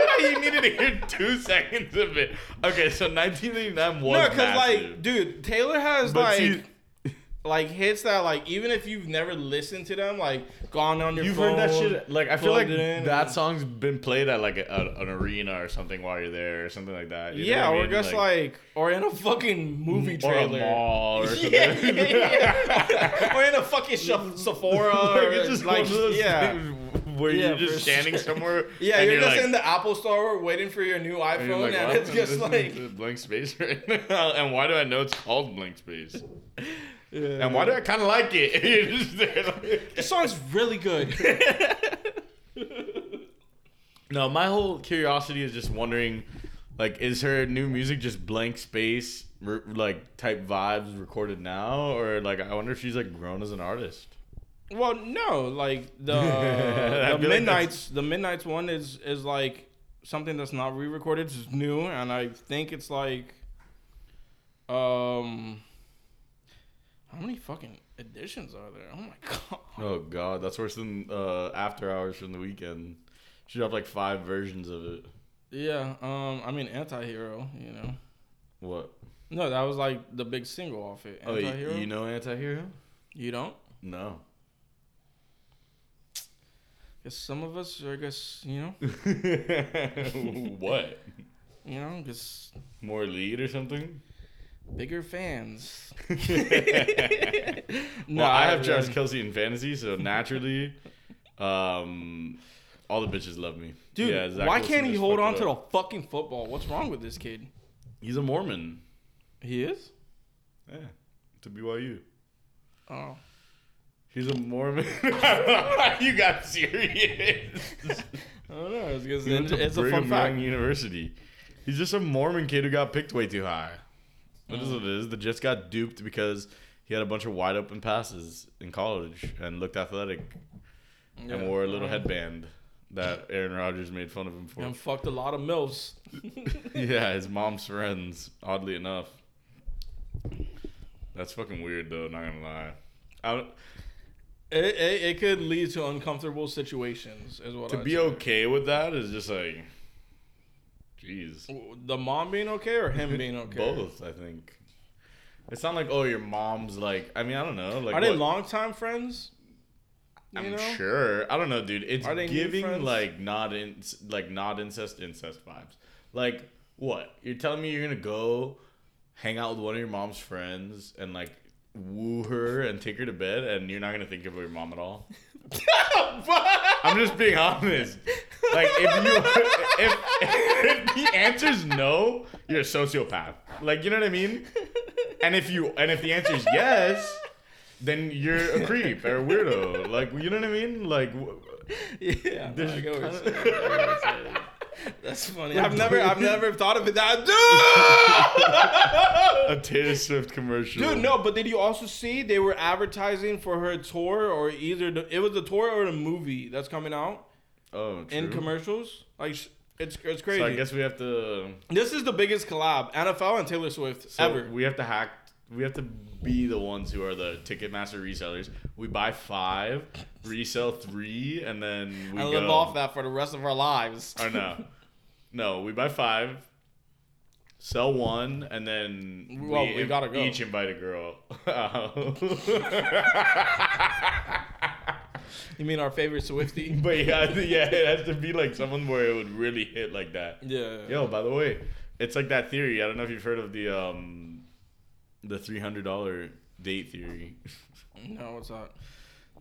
You needed to hear two seconds of it. Okay, so 1989 was no, because like, dude, Taylor has But like. see- like hits that like even if you've never listened to them like gone on your You've phone, heard that shit. Like I feel like plugged it in that song's been played at like a, a- an arena or something while you're there or something like that. You yeah or mean? just like, or in a fucking movie trailer or a mall or something. yeah, yeah, yeah. or in a fucking Sephora like or just like yeah where Yeah, you're just standing sure. somewhere. yeah and you're, just like, in the Apple store waiting for your new and iPhone like, and it's just like blank space right now. And why do I know it's called blank space? yeah. And why do I kind of like it? You're just there like- this song's really good No, my whole curiosity is just wondering, like, is her new music just blank space, re- like type vibes recorded now, or like I wonder if she's like grown as an artist. Well, no, like the the feel like midnights the midnights one is is like something that's not re-recorded, it's new, and I think it's like um how many fucking editions are there? Oh my god. Oh God, that's worse than uh, After Hours from the Weeknd. She dropped like five versions of it. Yeah, um I mean anti-hero, you know. What? No, that was like the big single off it. Oh, Anti-hero. you know Antihero? You don't? No. Guess some of us, I guess, you know, what? you know, just More lead or something? bigger fans. well, No, I have Travis Kelce in fantasy, so naturally, um, all the bitches love me. Dude, Yeah, Zach why Wilson can't he just hold fucked on it to the up. fucking football? What's wrong with this kid? He's a Mormon. He is? Yeah, to BYU. Oh. He's a Mormon. you got serious. I don't know. It's, it's, He went to it's a fun fact. Young University. He's just a Mormon kid who got picked way too high. That is what it is. The Jets got duped because he had a bunch of wide open passes in college and looked athletic Yeah. and wore a little Uh, headband that Aaron Rodgers made fun of him for. And fucked a lot of MILFs. yeah, his mom's friends, oddly enough. That's fucking weird though, not gonna lie. I don't, It, it, it could lead to uncomfortable situations, is what to I'd be say. okay with that is just like jeez. The mom being okay or him being okay? Both, I think. It's not like oh your mom's like I mean I don't know like Are they what- longtime friends? You I'm know? sure I don't know dude it's Are they new giving like not in like not incest incest vibes like what you're telling me you're gonna go hang out with one of your mom's friends and like woo her and take her to bed and you're not gonna think of your mom at all? I'm just being honest. Like if you if, if the answer's no you're a sociopath. Like you know what I mean? And if you and if the answer is yes, then you're a creep or a weirdo. Like you know what I mean? Like Yeah, There's get what you're kinda- saying. I get what you're saying. That's funny. I've never, I've never thought of it that. Dude! a Taylor Swift commercial. Dude, no, but did you also see they were advertising for her tour or either the, it was a tour or a movie that's coming out Oh, true. in commercials? Like it's it's crazy. So I guess we have to. this is the biggest collab NFL and Taylor Swift So ever. we have to hack. We have to be the ones who are the Ticketmaster resellers. We buy five, resell three, and then we go. live off that for the rest of our lives. Or no, no. We buy five, sell one, and then Well, we gotta go. each invite a girl. You mean our favorite Swifty? but yeah, yeah, it has to be like someone where it would really hit like that. yeah. Yo, by the way, it's like that theory. I don't know if you've heard of the um, The three hundred dollar date theory. No, what's that?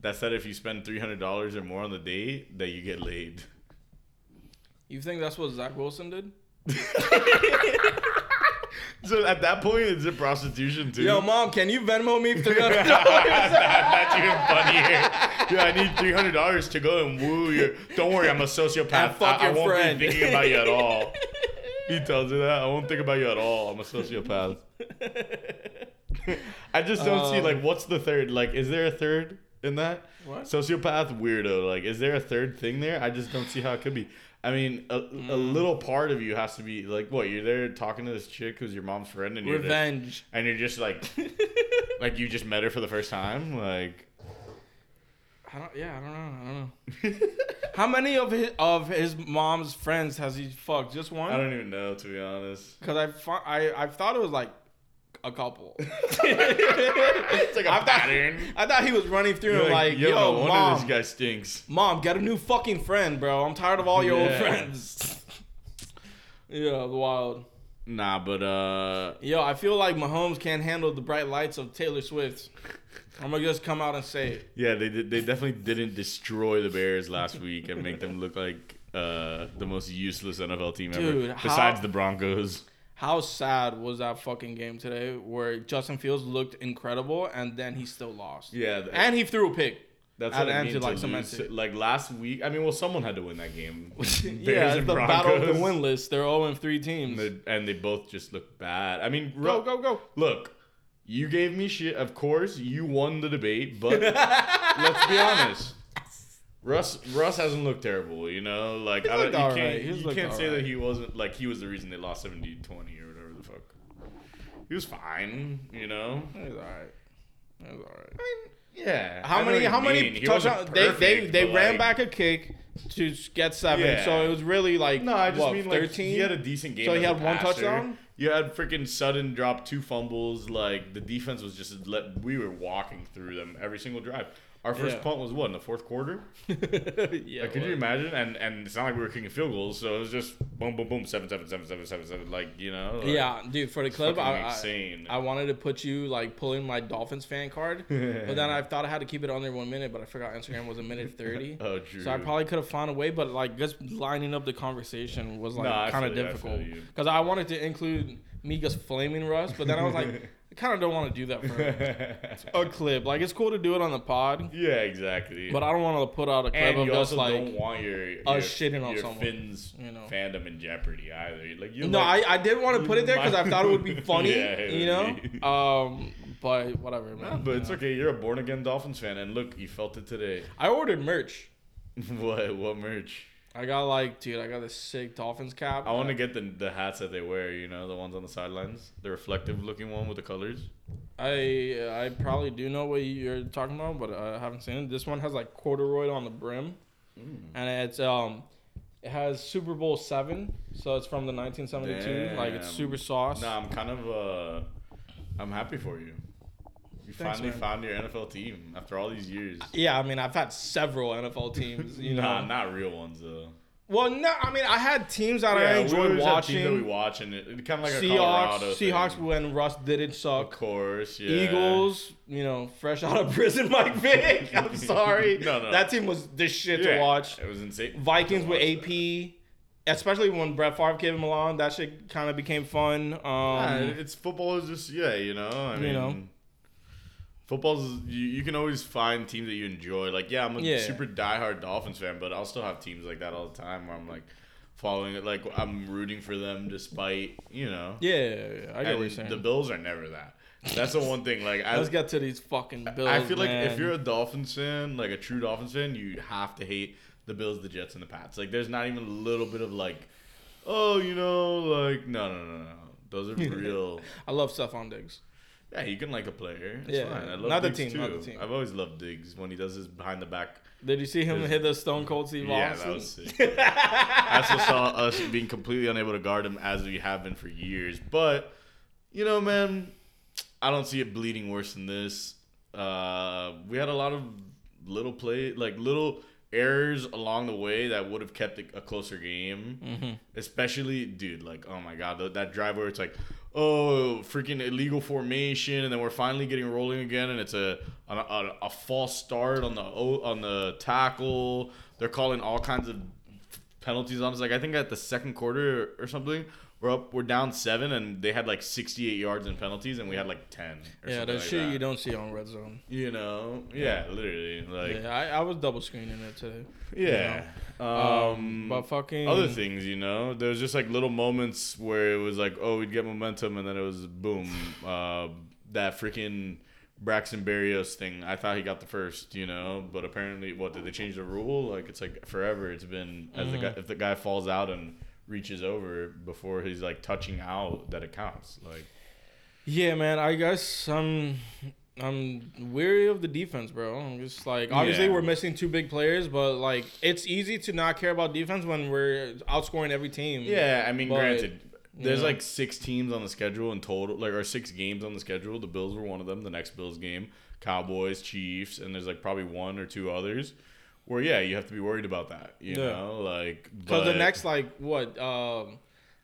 That said, if you spend three hundred dollars or more on the date, that you get laid. You think that's what Zach Wilson did? So at that point, is it prostitution too? Yo, mom, can you Venmo me three hundred dollars? That's even funnier. Yeah, I need three hundred dollars to go and woo your. Don't worry, I'm a sociopath. And fuck I, I your won't friend." be thinking about you at all. He tells her that I won't think about you at all. I'm a sociopath. I just don't see Um, like what's the third? Like, is there a third in that? What? Sociopath, weirdo. Like, is there a third thing there? I just don't see how it could be. I mean, a, a Mm. little part of you has to be like, what? You're there talking to this chick who's your mom's friend, and you're Revenge. and you're just like, like you just met her for the first time, like. I don't. Yeah, I don't know. I don't know. How many of his of his mom's friends has he fucked? Just one. I don't even know to be honest. Because I, I I thought it was like a couple. It's like a I thought, pattern. I thought he was running through You're and like, yo, yo, wonder mom, this guy stinks. mom, get a new fucking friend, bro. I'm tired of all your old friends. yeah, the wild. Nah, but uh, Yo, I feel like Mahomes can't handle the bright lights of Taylor Swift. I'm gonna just come out and say it. yeah, they did. They definitely didn't destroy the Bears last week and make them look like uh the most useless NFL team Dude, ever, how- besides the Broncos. How sad was that fucking game today where Justin Fields looked incredible and then he still lost. Yeah, th- And he threw a pick. that's at what I mean. to, like, lose. Like last week, I mean, well, someone had to win that game. yeah, and the battle of the Broncos. win list. They're 0 3 teams. they, and they both just look bad. I mean, Go, go, go. Look, you gave me shit. Of course, you won the debate, but let's be honest. Russ Russ hasn't looked terrible, you know. Like He's I don't, you can't He's you can't say alright. that he wasn't like he was the reason they lost 70-20 or whatever the fuck. He was fine, you know. It's alright. It's alright. I mean, Yeah. How many? How many mean. He wasn't touchdowns? They they they ran like- back a kick to get seven. Yeah. So it was really like No, I just what, mean like thirteen. he had a decent game. So he had one passer. touchdown? You had freaking sudden drop two fumbles. Like the defense was just let we were walking through them every single drive. Our first Yeah. punt was what in the fourth quarter. yeah. Like, could you imagine? And and it's not like we were kicking field goals, so it was just boom, boom, boom, seven, seven, seven, seven, seven, seven. Like you know. Like, Yeah, dude. For the club, I, I insane. I wanted to put you like pulling my Dolphins fan card, but then I thought I had to keep it under one minute, but I forgot Instagram was a minute thirty. Oh, true. So I probably could have found a way, but like just lining up the conversation was like Nah, kind of I difficult because I wanted to include me just flaming Russ, but then I was like, I kind of don't want to do that for a clip. Like it's cool to do it on the pod, yeah, exactly. but I don't want to put out a clip and of also like. don't want your, your us shitting on your someone, Finns you know. fandom in jeopardy either. Like you. No, like, I, I did want to put it there because I thought it would be funny, Yeah, you know. Um, but whatever, man. Nah, but it's okay. You're a born again Dolphins fan, and look, you felt it today. I ordered merch. what? What merch? I got like, dude, I got this sick Dolphins cap. I want to get the the hats that they wear. You know, the ones on the sidelines, the reflective looking one with the colors. I I probably do know what you're talking about, but I haven't seen it. This one has like corduroy on the brim, and it's um, it has Super Bowl seven, so it's from the 1972. Like it's super sauce. Nah, I'm kind of uh, I'm happy for you. You Thanks, finally man. found your NFL team after all these years. Yeah, I mean, I've had several NFL teams. You know, nah, not real ones though. well, no, I mean, I had teams that I Yeah, we enjoyed have teams that we watching. watch, and it, kind of like a Seahawks, Colorado Seahawks thing. when Russ didn't suck. Of course, yeah. Eagles, you know, fresh out of prison, Mike Vick. I'm sorry. No, no. That team was the shit Yeah, to watch. It was insane. Vikings with watch that. AP, especially when Brett Favre came along, that shit kind of became fun. Um, Yeah, it's football is just yeah, you know. I You mean, know. Football's you, you can always find teams that you enjoy. Like yeah, I'm a Yeah. super diehard Dolphins fan, but I'll still have teams like that all the time where I'm like following it, like I'm rooting for them despite you know. yeah, yeah, yeah, I get what you're saying. the Bills are never that. That's the one thing. Like I, Let's get to these fucking Bills. I feel like if you're a Dolphins fan, like a true Dolphins fan, you have to hate the Bills, the Jets, and the Pats. Like there's not even a little bit of like, oh, you know, like no, no, no, no. Those are real. I love Stefon Diggs. Yeah, you can like a player. It's Yeah, fine. I love not the Diggs team, not too. the team. I've always loved Diggs when he does his behind the back. Did you see him There's- hit the Stone Cold Steve Yeah, Austin? that was sick. I also saw us being completely unable to guard him as we have been for years. But you know, man, I don't see it bleeding worse than this. Uh, we had a lot of little play, like little errors along the way that would have kept it a closer game. Mm-hmm. Especially, dude, like, oh my god, that drive where it's like, oh, freaking illegal formation, and then we're finally getting rolling again, and it's a a, a, a false start on the on the tackle. They're calling all kinds of penalties on us. Like I think at the second quarter or something, we're up, we're down seven, and they had like 68 yards in penalties, and we had like 10. Or Yeah, that like shit that. you don't see on red zone. You know, yeah, literally, like, yeah, I, I was double screening it today. yeah. Um, Um, but fucking other things, you know, there's just like little moments where it was like, oh, we'd get momentum, and then it was boom, uh, that freaking Braxton Berrios thing. I thought he got the first, you know, but apparently, what did they change the rule? Like it's like forever. It's been as the guy, if the guy falls out and reaches over before he's like touching out, that it counts. Like Yeah, man. I guess I'm I'm weary of the defense, bro. I'm just like obviously Yeah. we're missing two big players, but like it's easy to not care about defense when we're outscoring every team. Yeah, I mean, But, granted, there's like six teams on the schedule in total, like or six games on the schedule. The Bills were one of them. The next Bills game, Cowboys, Chiefs, and there's like probably one or two others. Where yeah, you have to be worried about that. You Yeah. know, like Because the next like what um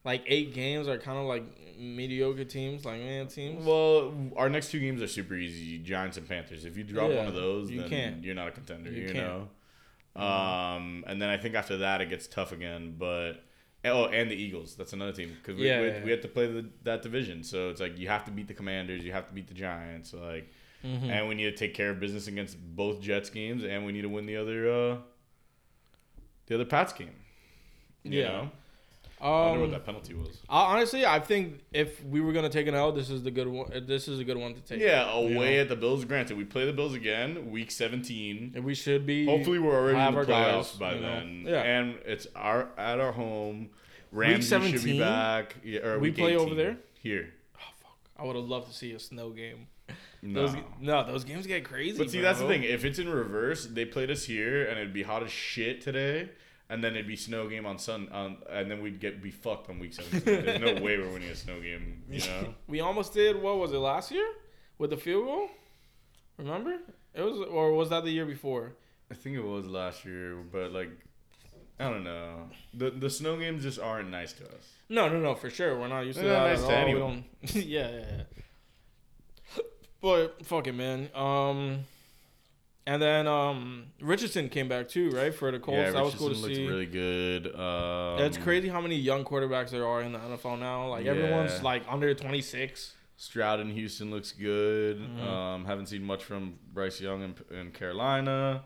like eight games are kind of like mediocre teams, like man teams. Well, our next two games are super easy: Giants and Panthers. If you drop Yeah, one of those, you then can't. you're not a contender. You You, know. Um, and then I think after that it gets tough again. But oh, and the Eagles. That's another team because we, Yeah, we, yeah. we have to play the, that division. So it's like you have to beat the Commanders, you have to beat the Giants. Like, Mhm. and we need to take care of business against both Jets games, and we need to win the other uh, the other Pats game. You Yeah. know? I wonder what Um, that penalty was. I- honestly, I think if we were gonna take an L, this is the good one. This is a good one to take. Yeah, away at the Bills. Granted, we play the Bills again, week 17. And we should be. Hopefully, we're already in the our guys, playoffs by you know? then. Yeah. and it's our at our home. Ramsey should 17? be back. Yeah, We week play over there? Here. Oh, fuck. I would have loved to see a snow game. No. Those, no, those games get crazy. but see, bro. that's the thing. If it's in reverse, they played us here, and it'd be hot as shit today, and then it'd be snow game on Sun, on, and then we'd get be fucked on week 17. There's no way we're winning a snow game. You know. we almost did. What was it last year with the field goal? Remember? It was, or was that the year before? I think it was last year, but like, I don't know. The the snow games just aren't nice to us. No, no, no, for sure. We're not used to They're that not nice at to all. We don't. yeah, yeah, yeah. But fuck it, man. Um, and then um, Richardson came back too, right, for the Colts. yeah, that was cool to Richardson see. really good. Um, it's crazy how many young quarterbacks there are in the NFL now. Like everyone's like under twenty six. Stroud in Houston looks good. Mhm. Um, haven't seen much from Bryce Young in, in Carolina.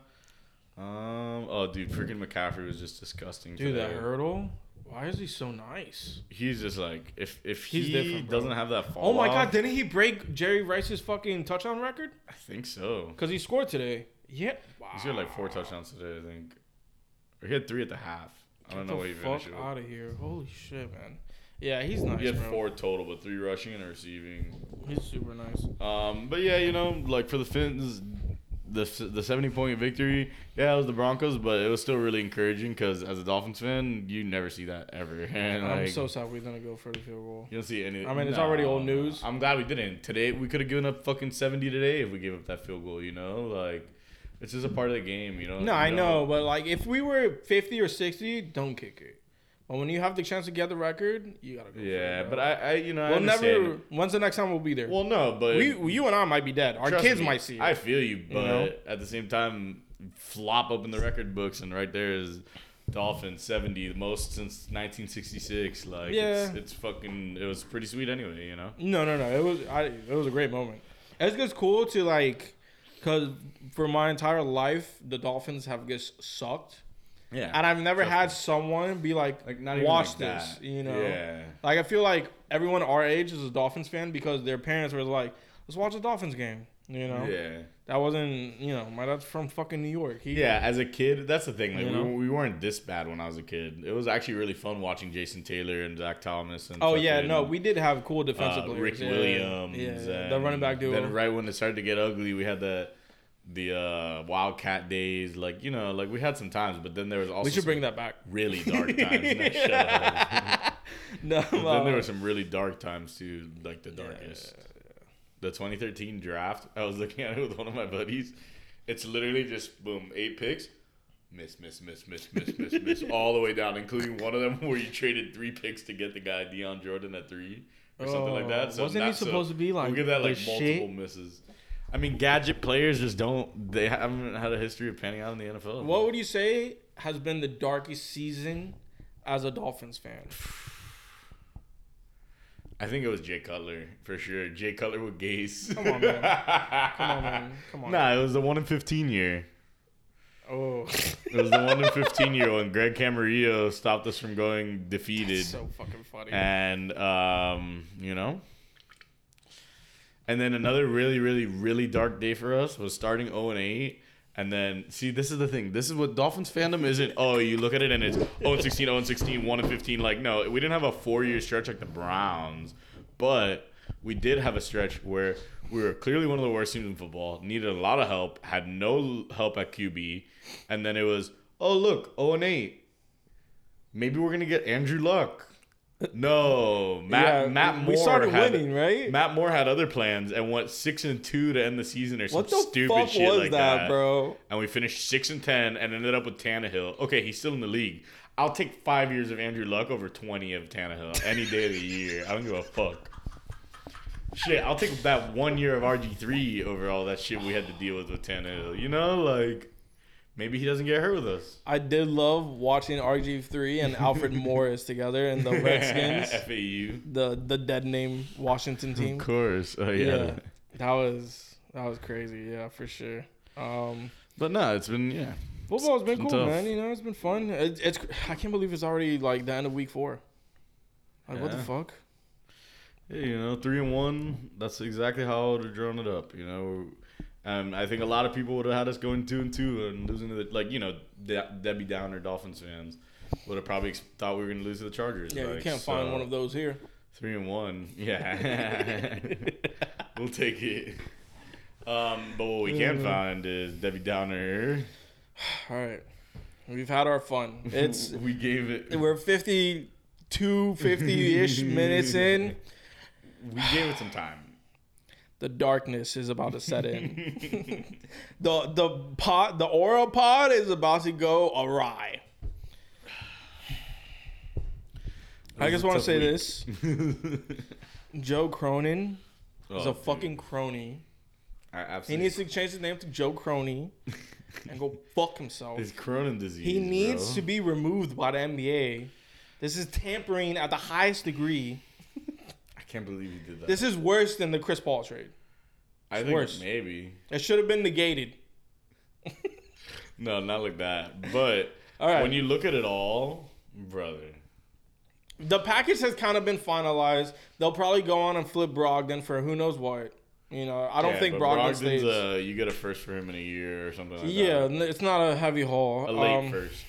Um, oh, dude, freaking McCaffrey was just disgusting. Dude, today. that hurdle. Why is he so nice? He's just like if if He's he different, bro. doesn't have that fall. Oh my off- god, didn't he break Jerry Rice's fucking touchdown record? I think so. Because he scored today. Yeah. Wow. He's got like four touchdowns today, I think. Or he had three at the half. I don't know what he finished fuck with. out of here. Holy shit, man. Yeah, he's nice, He had bro. four total, but three rushing and receiving. He's super nice. Um, but yeah, you know, like for the Finns, the the seventy point victory, yeah, it was the Broncos, but it was still really encouraging because as a Dolphins fan, you never see that ever. And I'm like, so sad we didn't go for the field goal. you don't see any. I mean, it's already old news. I'm glad we didn't. Today we could have given up fucking seventy today if we gave up that field goal. You know, like it's just a part of the game. You know. No, You I know, but like if we were 50 or 60, don't kick it. But when you have the chance to get the record, you gotta go. Yeah, for it, Yeah, but. I, I, you know, we'll never. When's the next time we'll be there? Well, no, but we, you and I might be dead. Our kids me, might see it. I feel you, but know? at the same time, flop open the record books, and right there is Dolphins seventy, the most since nineteen sixty six. Like, Yeah. it's, it's fucking. It was pretty sweet anyway, you know. No, no, no. It was I, it was a great moment. It's just cool to like, cause for my entire life the Dolphins have just sucked, Yeah, and I've never Trust had someone be like, like not even watch like this, that. you know? Yeah, Like I feel like everyone our age is a Dolphins fan because their parents were like, let's watch a Dolphins game. You know, yeah, that wasn't you know my dad's from fucking New York. He, yeah. As a kid, that's the thing. Like, You we, know? we weren't this bad when I was a kid. It was actually really fun watching Jason Taylor and Zach Thomas and. Oh yeah, no, we did have cool defensive uh, players. Rick yeah. Williams. Yeah, the running back duo. Then right when it started to get ugly, we had the the uh, Wildcat days. Like you know, like we had some times, but then there was also we should bring that back. really dark times. No. No, then there were some really dark times too, like the darkest. The 2013 draft. I was looking at it with one of my buddies. It's literally just boom, eight picks. Miss, miss, miss, miss, miss, miss, miss, all the way down, including one of them where you traded three picks to get the guy Dion Jordan at three or something like that. So Oh, Wasn't he not- so supposed to be, like, We'll give that like multiple shit? misses. I mean, gadget players just don't. They haven't had a history of panning out in the NFL. What would you say has been the darkest season as a Dolphins fan? I think it was Jay Cutler for sure. Jay Cutler with Gase. Come on, man. Come on, man. Come on. Nah, it was the one in fifteen year. Oh, It was the one in fifteen year when Greg Camarillo stopped us from going defeated. so fucking funny. and um, you know. And then another really, really, really dark day for us was starting 0 and 8. And then, see, this is the thing. This is what Dolphins fandom isn't. Oh, you look at it and it's 0 and 16, 0 and 16, 1 and 15. Like, no, we didn't have a four year stretch like the Browns. But we did have a stretch where we were clearly one of the worst teams in football, needed a lot of help, had no help at QB. And then it was, oh, look, 0 and 8. Maybe we're going to get Andrew Luck. No, Matt Yeah, Matt Moore we started had, winning, right? Matt Moore had other plans and went six and two to end the season or some what the stupid fuck shit was like that, that, bro? And we finished six and ten and ended up with Tannehill. Okay, he's still in the league. I'll take five years of Andrew Luck over twenty of Tannehill any day of the year. I don't give a fuck. Shit, I'll take that one year of RG three over all that shit we had to deal with with Tannehill. You know, like maybe he doesn't get hurt with us. I did love watching RG3 and Alfred Morris together in the Redskins, FAU. the the dead name Washington team. Of course. Oh Yeah. yeah. that was that was crazy. Yeah, for sure. Um, But no, it's been yeah. football's been been cool, tough. man. You know, it's been fun. It, it's I can't believe it's already like the end of week four. Like what the fuck? Yeah, you know, three and one. That's exactly how I would have drawn it up. You know, um, I think a lot of people would have had us going two and two and losing to the like you know De- Debbie Downer Dolphins fans would have probably thought we were going to lose to the Chargers. Yeah, you like, can't find one of those here. three and one. Yeah, we'll take it. Um, but what we can Mm. find is Debbie Downer. All right, we've had our fun. It's we gave it. we're 52, 50 ish minutes in. We gave it some time. The darkness is about to set in. the the pod the aura pod is about to go awry. I just want to say week. this: Joe Cronin oh, is Oh, a fucking crony. I He needs to change his name to Joe Crony and go fuck himself. It's Cronin disease. He needs bro. to be removed by the NBA. This is tampering at the highest degree. Can't believe you did that. This is worse than the Chris Paul trade. I think worse. maybe. It should have been negated. No, not like that. But All right. when you look at it all, brother. The package has kind of been finalized. They'll probably go on and flip Brogdon for who knows what. You know, I don't Yeah, think Brogdon Brogdon's, stays. Uh, you get a first for him in a year or something like yeah, that. n- it's not a heavy haul. A late Um, first.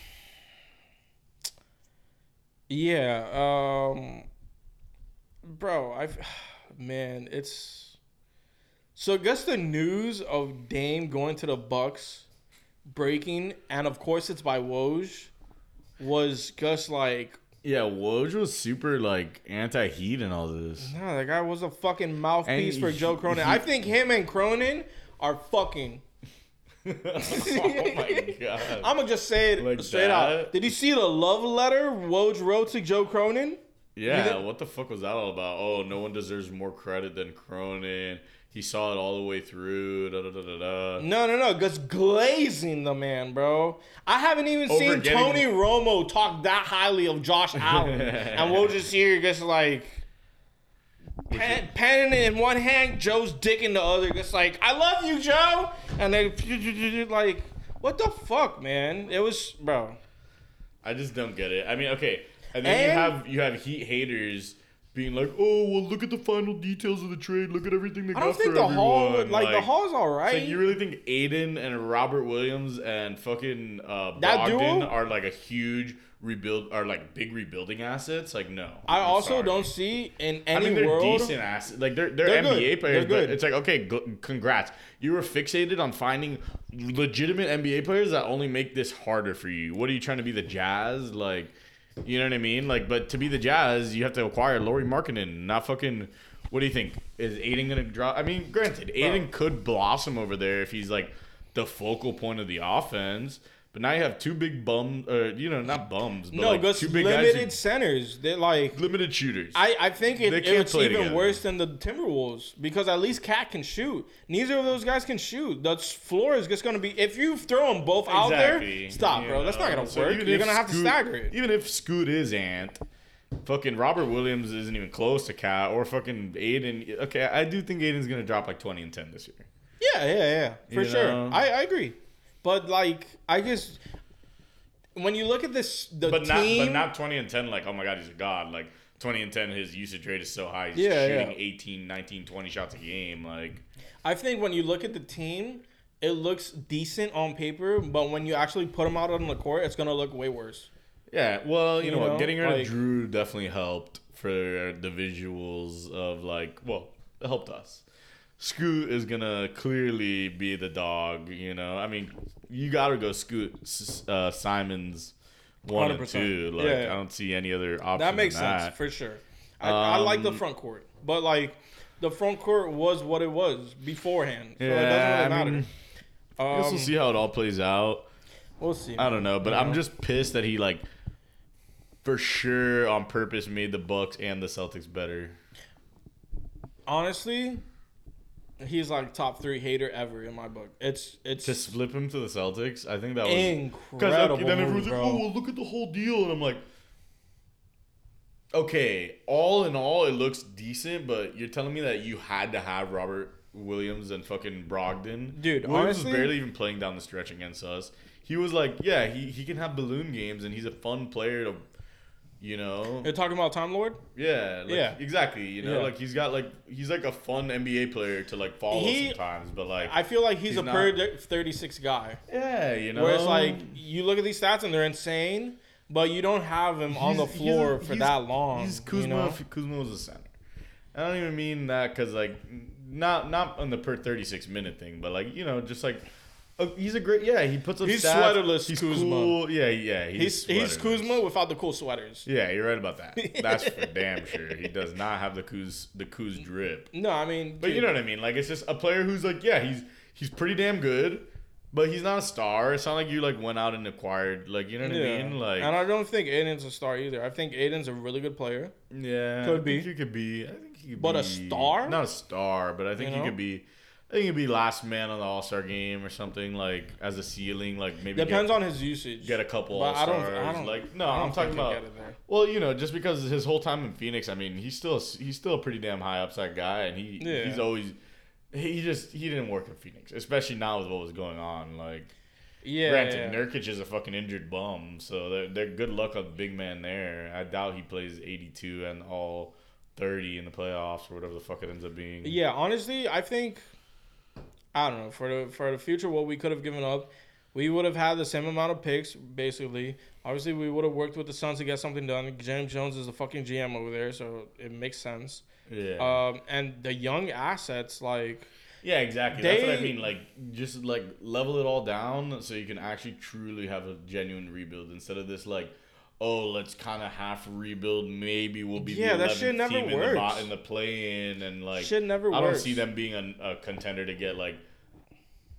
Yeah, um, bro, I've man, it's so guess the news of Dame going to the Bucks breaking, and of course it's by Woj, was just like Yeah, Woj was super like anti-heat and all this. no, that guy was a fucking mouthpiece And for he- Joe Cronin. he- I think him and Cronin are fucking. oh my god. I'm gonna just say it Like straight out. Did you see the love letter Woj wrote to Joe Cronin? Yeah, what the fuck was that all about? Oh, no one deserves more credit than Cronin. He saw it all the way through. Da da da da da. No, no, no. Just glazing the man, bro. I haven't even Over seen getting- Tony Romo talk that highly of Josh Allen, and we'll just here just like pen, pen in one hand, Joe's dick in the other, just like I love you, Joe, and they like what the fuck, man? It was, bro. I just don't get it. I mean, okay, and then you have you have Heat haters being like, "Oh, well, look at the final details of the trade. Look at everything they I got don't think the everyone." haul, like, the haul's all like you really think Ayton and Robert Williams and fucking uh, Brogdon are like a huge rebuild, are like big rebuilding assets? Like, no. I I'm also sorry. don't see in I any mean, they're world. decent assets. Like they're they're, They're NBA good. players, They're but it's like okay, gl- congrats. You were fixated on finding legitimate NBA players that only make this harder for you. What are you trying to be the Jazz? Like, you know what I mean? Like, but to be the Jazz, you have to acquire Lauri Markkanen, not fucking. What do you think? Is Ayton gonna drop? I mean, granted, Ayton could blossom over there if he's like the focal point of the offense. But now you have two big bums, or uh, you know, not bums, but no, like just two big limited guys, centers. They're like limited shooters. I, I think it, it's even together. worse than the Timberwolves because at least KAT can shoot. Neither of those guys can shoot. The floor is just going to be if you throw them both out there. Stop, you bro. That's not to So work. You're going to have to stagger it. Even if Scoot is Ant, fucking Robert Williams isn't even close to KAT or fucking Ayton. Okay, I do think Ayton's gonna drop like twenty and ten this year. Yeah, yeah, yeah, for You sure. know? I, I agree, but like I just when you look at this, the But not, team, but not twenty and ten. Like, oh my god, he's a god. Like twenty and ten, his usage rate is so high. He's Yeah, shooting yeah. 18, 19, 20 shots a game. Like, I think when you look at the team, it looks decent on paper, but when you actually put them out on the court, it's gonna look way worse. yeah. Well, you, You know, know, what? Getting rid like- of Jrue definitely helped for the visuals of like. Well, it helped us. Scoot is gonna clearly be the dog. You know, I mean, you gotta go Scoot uh, Simons one and 100%. two. Like, Yeah, yeah. I don't see any other option. That makes sense that. for sure. I, I like the Um, front court, but like the front court was what it was beforehand, so it doesn't Yeah, really I matter. mean, I guess um, we'll see how it all plays out. We'll see. I don't know, but You I'm just pissed that he like for sure on purpose made the Bucks and the Celtics better. Honestly, he's like top three hater ever in my book. It's it's To flip him to the Celtics, I think that was incredible. then everyone's like. "Oh, well, look at the whole deal," and I'm like, "Okay, all in all, it looks decent, but you're telling me that you had to have Robert Williams and fucking Brogdon, Dude, Williams honestly- was barely even playing down the stretch against us. He was like, yeah, he he can have balloon games, and he's a fun player to." You know, You're talking about Time Lord? Yeah, like, Yeah. exactly. You know, Yeah. like he's got like he's like a fun NBA player to like follow He- sometimes, but like I feel like he's, He's a not- per 36 guy. yeah, you know, Where it's like you look at these stats and they're insane, but you don't have him on the floor he's- for he's- that long. He's Kuzma. you know? Kuzma was a center. I don't even mean that because like not not on the per thirty six minute thing, but like you know just like. Uh, He's a great, yeah. He puts up He's stats. sweaterless He's Kuzma. cool. Yeah, yeah. He's he's sweaterless. Kuzma without the cool sweaters. Yeah, you're right about that. That's for damn sure. He does not have the Kuz the Kuz drip. No, I mean, But you know what I mean? Like it's just a player who's like, yeah, he's he's pretty damn good, but he's not a star. It's not like you like went out and acquired like you know what yeah. I mean? Like and I don't think Ayton's a star either. I think Ayton's a really good player. yeah, Could I be. think you could be. I think he could But a star? Not a star, but I think You you, know? could be. I think you'd be last man on the All Star game or something like as a ceiling, like maybe Depends get, on his usage. get a couple All I don't- Stars. I don't- Like no, I'm talking about. Well, you know, just because his whole time in Phoenix, I mean, he's still he's still a pretty damn high upside guy, and he Yeah. he's always he just he didn't work in Phoenix, especially now with what was going on. Like, Yeah. granted, yeah. Nurkic is a fucking injured bum, so they're, they're good luck the big man there. I doubt he plays 82 and all 30 in the playoffs or whatever the fuck it ends up being. Yeah, honestly, I think I don't know for the for the future what we could have given up. We would have had the same amount of picks, basically. Obviously, we would have worked with the Suns to get something done. James Jones is the fucking GM over there, so it makes sense. yeah, Um, and the young assets, like yeah, exactly. That's what I mean. Like, just like level it all down so you can actually truly have a genuine rebuild instead of this like. Oh, let's kind of half rebuild. Maybe we'll be Yeah, the that shit 11th never team in the, bo- in the play-in and like shit never work. I don't see them being a, a contender to get like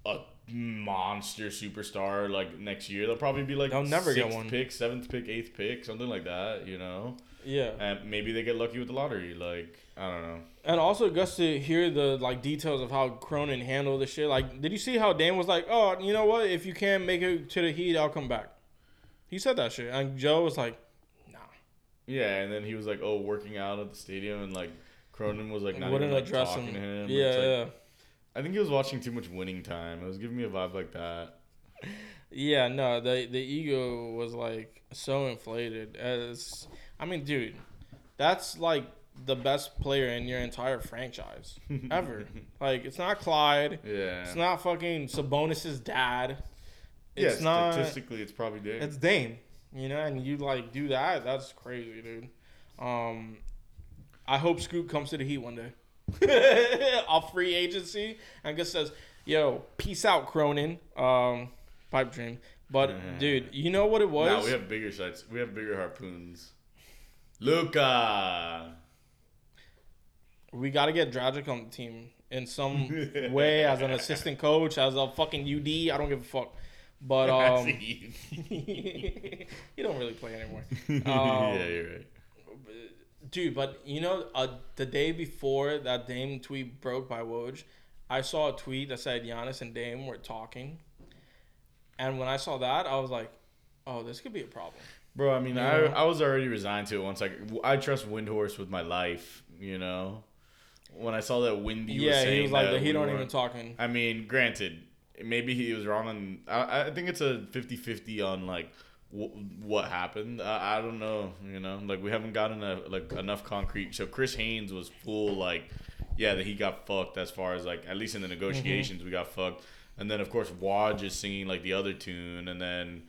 a monster superstar like next year. They'll probably be like They'll never get one. pick, seventh pick, eighth pick, something like that. You know, Yeah, and maybe they get lucky with the lottery. Like I don't know. and also just to hear the like details of how Cronin handled the shit. Like, did you see how Dan was like, "Oh, you know what? If you can't make it to the Heat, I'll come back." He said that shit, and Joe was like, "Nah." Yeah, and then he was like, oh, working out at the stadium, and like Cronin was like not Wouldn't even like, address talking him. to him. Yeah, like- yeah. I think he was watching too much Winning Time. It was giving me a vibe like that. Yeah, no, the the ego was like so inflated. As I mean, dude, that's like the best player in your entire franchise ever. like, it's not Clyde. Yeah. It's not fucking Sabonis's dad. Yeah, It's not. statistically, it's probably Dame. It's Dame. You know, and you like do that. That's crazy, dude. Um, I hope Scoot comes to the Heat one day. Off free agency, and just says, "Yo, peace out, Cronin." Um, pipe dream. But dude, you know what it was? Now we have bigger sites. We have bigger harpoons. Luca. We got to get Dragic on the team in some way as an assistant coach, as a fucking UD. I don't give a fuck. But um, you don't really play anymore, yeah, you're right. dude. But you know, uh, the day before that Dame tweet broke by Woj, I saw a tweet that said Giannis and Dame were talking, and when I saw that, I was like, "Oh, this could be a problem." Bro, I mean, You I, know? I was already resigned to it once. I I trust Windhorst with my life. You know, when I saw that Windy was yeah, saying he was like, that "He we don't even talking." I mean, granted, maybe he was wrong on. I, I think it's a 50-50 on like w- what happened. I, I don't know. You know, like we haven't gotten a, like enough concrete. So Chris Haynes was full like, yeah, that he got fucked as far as like at least in the negotiations we got fucked. And then of course Woj is singing like the other tune, and then.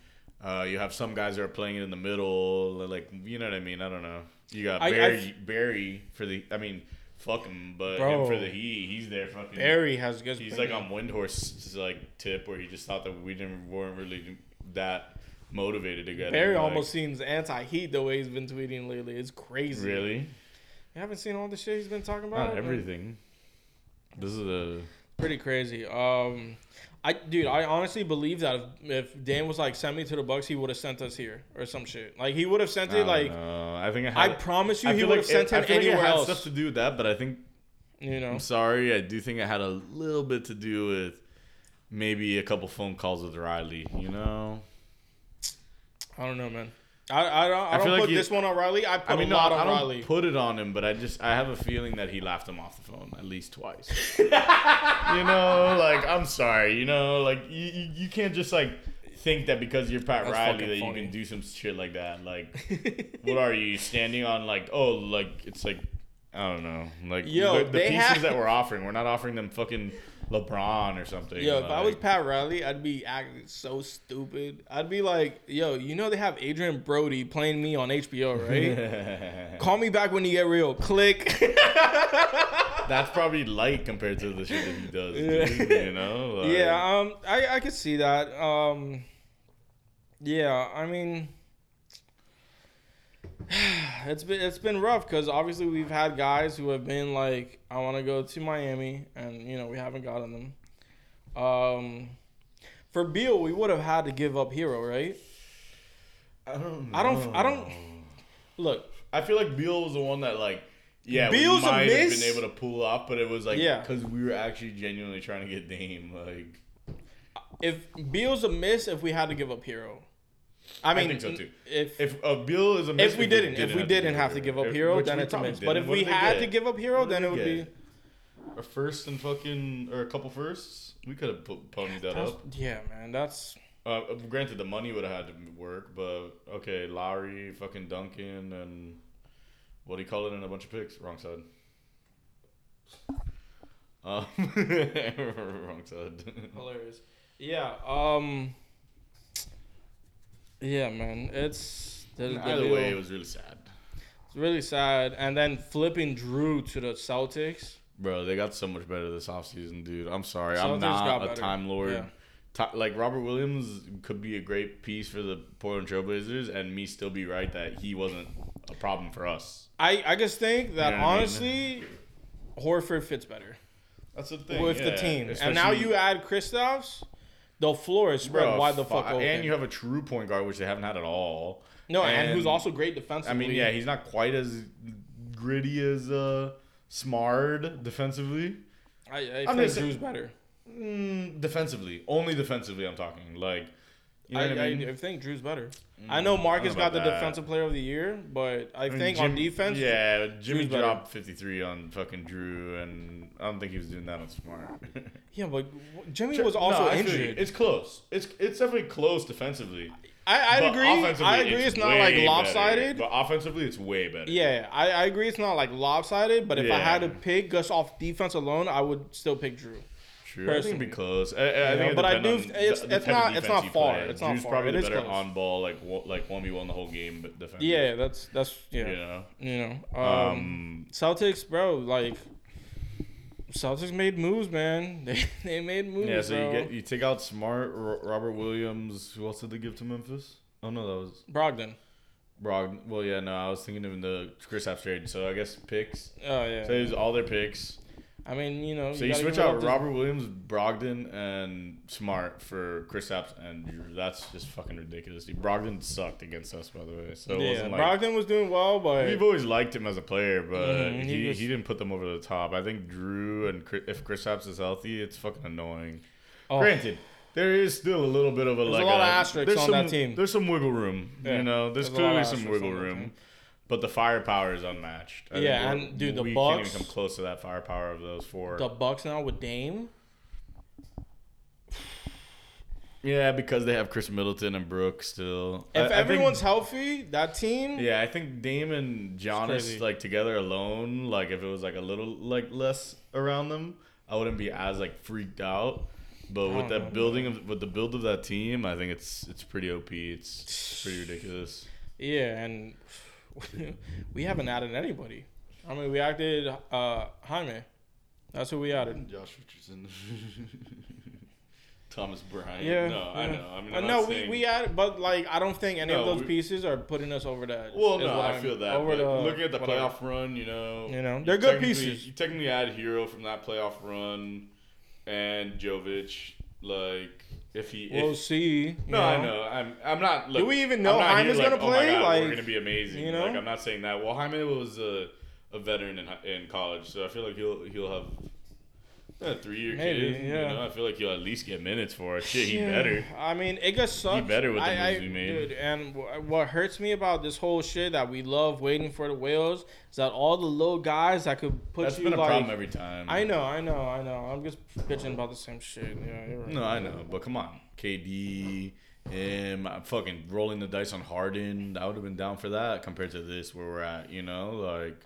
Uh, you have some guys that are playing it in the middle, like you know what I mean. I don't know. You got I- I Barry, Barry for the. I mean, fuck him, but him for the he, he's there fucking. Barry has good. He's like on Windhorst's like tip where he just thought that we didn't weren't really that motivated to get Barry him, like, almost seems anti-heat the way he's been tweeting lately. It's crazy. really You haven't seen all the shit he's been talking about? not everything. This is a Pretty crazy. Um, I dude, I honestly believe that if, if Dan was like send me to the Bucks, he would have sent us here or some shit. Like he would have sent I it. like know. I think I had, promise you, I he would like have sent it, I him feel like it anywhere had else. stuff to do with that, but I think you know, I'm sorry. I do think it had a little bit to do with maybe a couple phone calls with Riley. You know. I don't know, man. I I don't, I I don't put like you- this one on Riley. I put I mean, a no, lot I don't Riley. put it on him, but I just I have a feeling that he laughed him off the phone at least twice. you know, like I'm sorry, you know, like you you, you can't just like think that because you're Pat That's Riley fucking that you can do some shit like that. Like, what are you standing on? Like, oh, like it's like I don't know, like Yo, the, the pieces have- that we're offering, we're not offering them fucking LeBron or something. Yo, if I was Pat Riley, I'd be acting so stupid. I'd be like, yo, you know they have Adrien Brody playing me on HBO, right? Call me back when you get real. Click. That's probably light compared to the shit that he does. Yeah. dude, you know? Like, yeah, um, I I could see that. Um, yeah, I mean, it's been it's been rough because obviously we've had guys who have been like, I want to go to Miami, and you know we haven't gotten them. Um, for Beal, we would have had to give up Herro, right? I don't. I don't- I don't- Look, I feel like Beal was the one that like. Yeah, Beal's we might have been able to pull off, but it was like Yeah. because we were actually genuinely trying to get Dame. Like, if Beal's a miss, if we had to give up Herro, I mean, I think so, too. If if uh, Beal is a if we didn't, if we didn't have to give up Herro, then it's a miss. But if we had to give up Herro, then it would be. a first and fucking or a couple firsts. We could have put, ponied that That's- up. Yeah, man, that's Uh, granted, the money would have had to work, but okay, Lowry, fucking Duncan, and what do you call it in a bunch of picks? Wrong side. Um, wrong side. hilarious. Yeah, um, yeah, man, it's the, the Either way, it was really sad, it's really sad. And then flipping Jrue to the Celtics. bro. They got so much better this offseason, dude. I'm sorry, Celtics I'm not a better. time lord. Yeah. Like Robert Williams could be a great piece for the Portland Trailblazers, and me still be right that he wasn't a problem for us. I I just think that You know what I mean? honestly, Horford fits better That's the thing with the yeah. team. And now you add Kristaps, the floor is spread wide the fuck open. And you have a true point guard, which they haven't had at all. no, and, who's also great defensively. I mean, yeah, he's not quite as gritty as uh, Smart defensively. I, I I'm think Jrue's better. Mm, defensively, only defensively. I'm talking like, you know I, what I mean. I, I think Jrue's better. I mm, know Marcus know got the that. defensive player of the year, but I, I mean, think on defense, yeah, Jimmy Drew's dropped 53 on fucking Jrue, and I don't think he was doing that on Smart. yeah, but Jimmy was also No, I feel injured. It's close. It's it's definitely close defensively. I, I But agree. I agree. It's, not way like better. lopsided. But offensively, it's way better. yeah, I, I agree. It's not like lopsided. But if I had to pick just off defense alone, I would still pick Jrue. True. I think it'd be close. I, I know, think but I do- on it's- the- the it's not- it's not far. It's not Jrue's far. probably It the better close. on ball, like like one v one the whole game, but defense. Yeah, that's that's yeah. You know. You know, um, Um, Celtics, bro, like Celtics made moves, man. They they made moves, yeah. So bro. you get you take out Smart, Robert Williams. Who else did they give to Memphis? Oh no, that was Brogdon. Brogdon. Well, yeah, no, I was thinking of the Chris trade. So I guess picks. Oh yeah. So it was all their picks. I mean, you know. So you, gotta switch give it up out to- Robert Williams, Brogdon, and Smart for Kristaps and Jrue. That's just fucking ridiculous. Dude. Brogdon sucked against us, by the way. So it Yeah, wasn't like Brogdon was doing well, but we've always liked him as a player, but Mhm, he he, he, didn't put them over the top. I think Jrue and Chris, if Kristaps is healthy, it's fucking annoying. oh, Granted, there is still a little bit of a There's a like lot of asterisks on some, that team. There's some wiggle room, Yeah, you know. There's, there's a clearly some wiggle room. But the firepower is unmatched. I Yeah, and, dude, the we can't even come close to that firepower of those four. the Bucks now with Dame. Yeah, because they have Khris Middleton and Brooks still. If I- I think- everyone's healthy, that team. yeah, I think Dame and Giannis like together alone, like if it was like a little like less around them, I wouldn't be as like freaked out. But with that know, building of with the build of that team, I think it's it's pretty OP. It's pretty ridiculous. Yeah, and we haven't added anybody. I mean, we acted uh, Jaime. That's who we added. Josh Richardson, Thomas Bryant. Yeah, no, I know. I mean, Uh, no, we, we added, but like I don't think any No, of those we- pieces are putting us over that. Well, no, I feel that. Over but the looking at the whatever. playoff run, you know, You know, they're good pieces. You technically add Herro from that playoff run, and Jovic. Like, if he, We'll see. no, I know. I'm, I'm not. Look, Do we even know Jaime's like, gonna oh play? God, Like, we're gonna be amazing. you know? like, I'm not saying that. Well, Jaime was a, a veteran in in college, so I feel like he'll he'll have. A three year Maybe, kid, yeah. you know. I feel like he'll at least get minutes for it. Shit, he Yeah, better. I mean, it just sucks. He better with the I, moves I, we made. Dude, and wh- what hurts me about this whole shit that we love waiting for the whales is that all the little guys that could put That's you been a like. problem every time. I know, I know, I know. I'm just bitching about the same shit. Yeah, you're right. No, I know, but come on, KD, him, I'm fucking rolling the dice on Harden. I would have been down for that compared to this where we're at. You know, like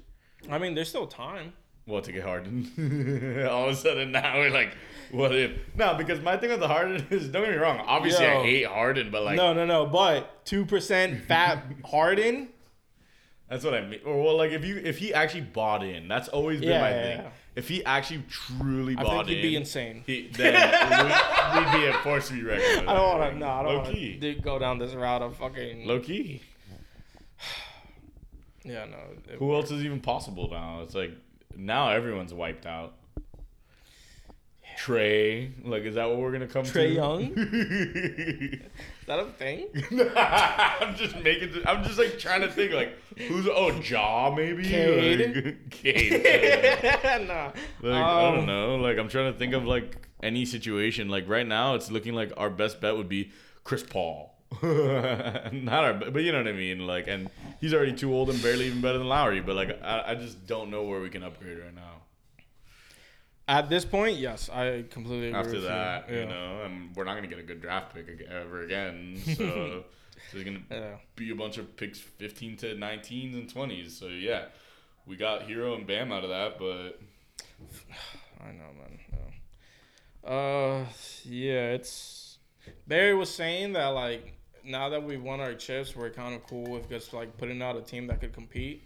I mean, there's still time. What to get Harden. All of a sudden now we're like, what if? No, because my thing with the Harden is don't get me wrong. Obviously, Yo. I hate Harden, but like no, no, no. But two percent fat Harden. that's what I mean. Or well, like if you if he actually bought in, that's always been Yeah, my yeah, thing. yeah. If he actually truly bought I think in, he'd be insane. He, then we, would be a force to be reckoned. I don't want to. No, I don't want to go down this route of fucking. Low key. Yeah, no. Who else is even possible now? It's like now everyone's wiped out. Trae, like, is that what we're gonna come Trae to? Young? Is that a thing? I'm just making. I'm just like trying to think, like, who's oh Ja maybe? Cade? Like, Cade. nah. Like, I Um, don't know. Like I'm trying to think of like any situation. Like right now, it's looking like our best bet would be Chris Paul. Not our, but you know what I mean. Like, and he's already too old and barely even better than Lowry. But like, I, I just don't know where we can upgrade right now. At this point, yes, I completely agree After with that, you. you know, and we're not gonna get a good draft pick ever again. So there's gonna Yeah. be a bunch of picks, 15 to 19s and 20s. So yeah, we got Herro and Bam out of that, but I know, man. No. Uh, yeah, it's Barry was saying that like now that we won our chips, we're kind of cool with just like putting out a team that could compete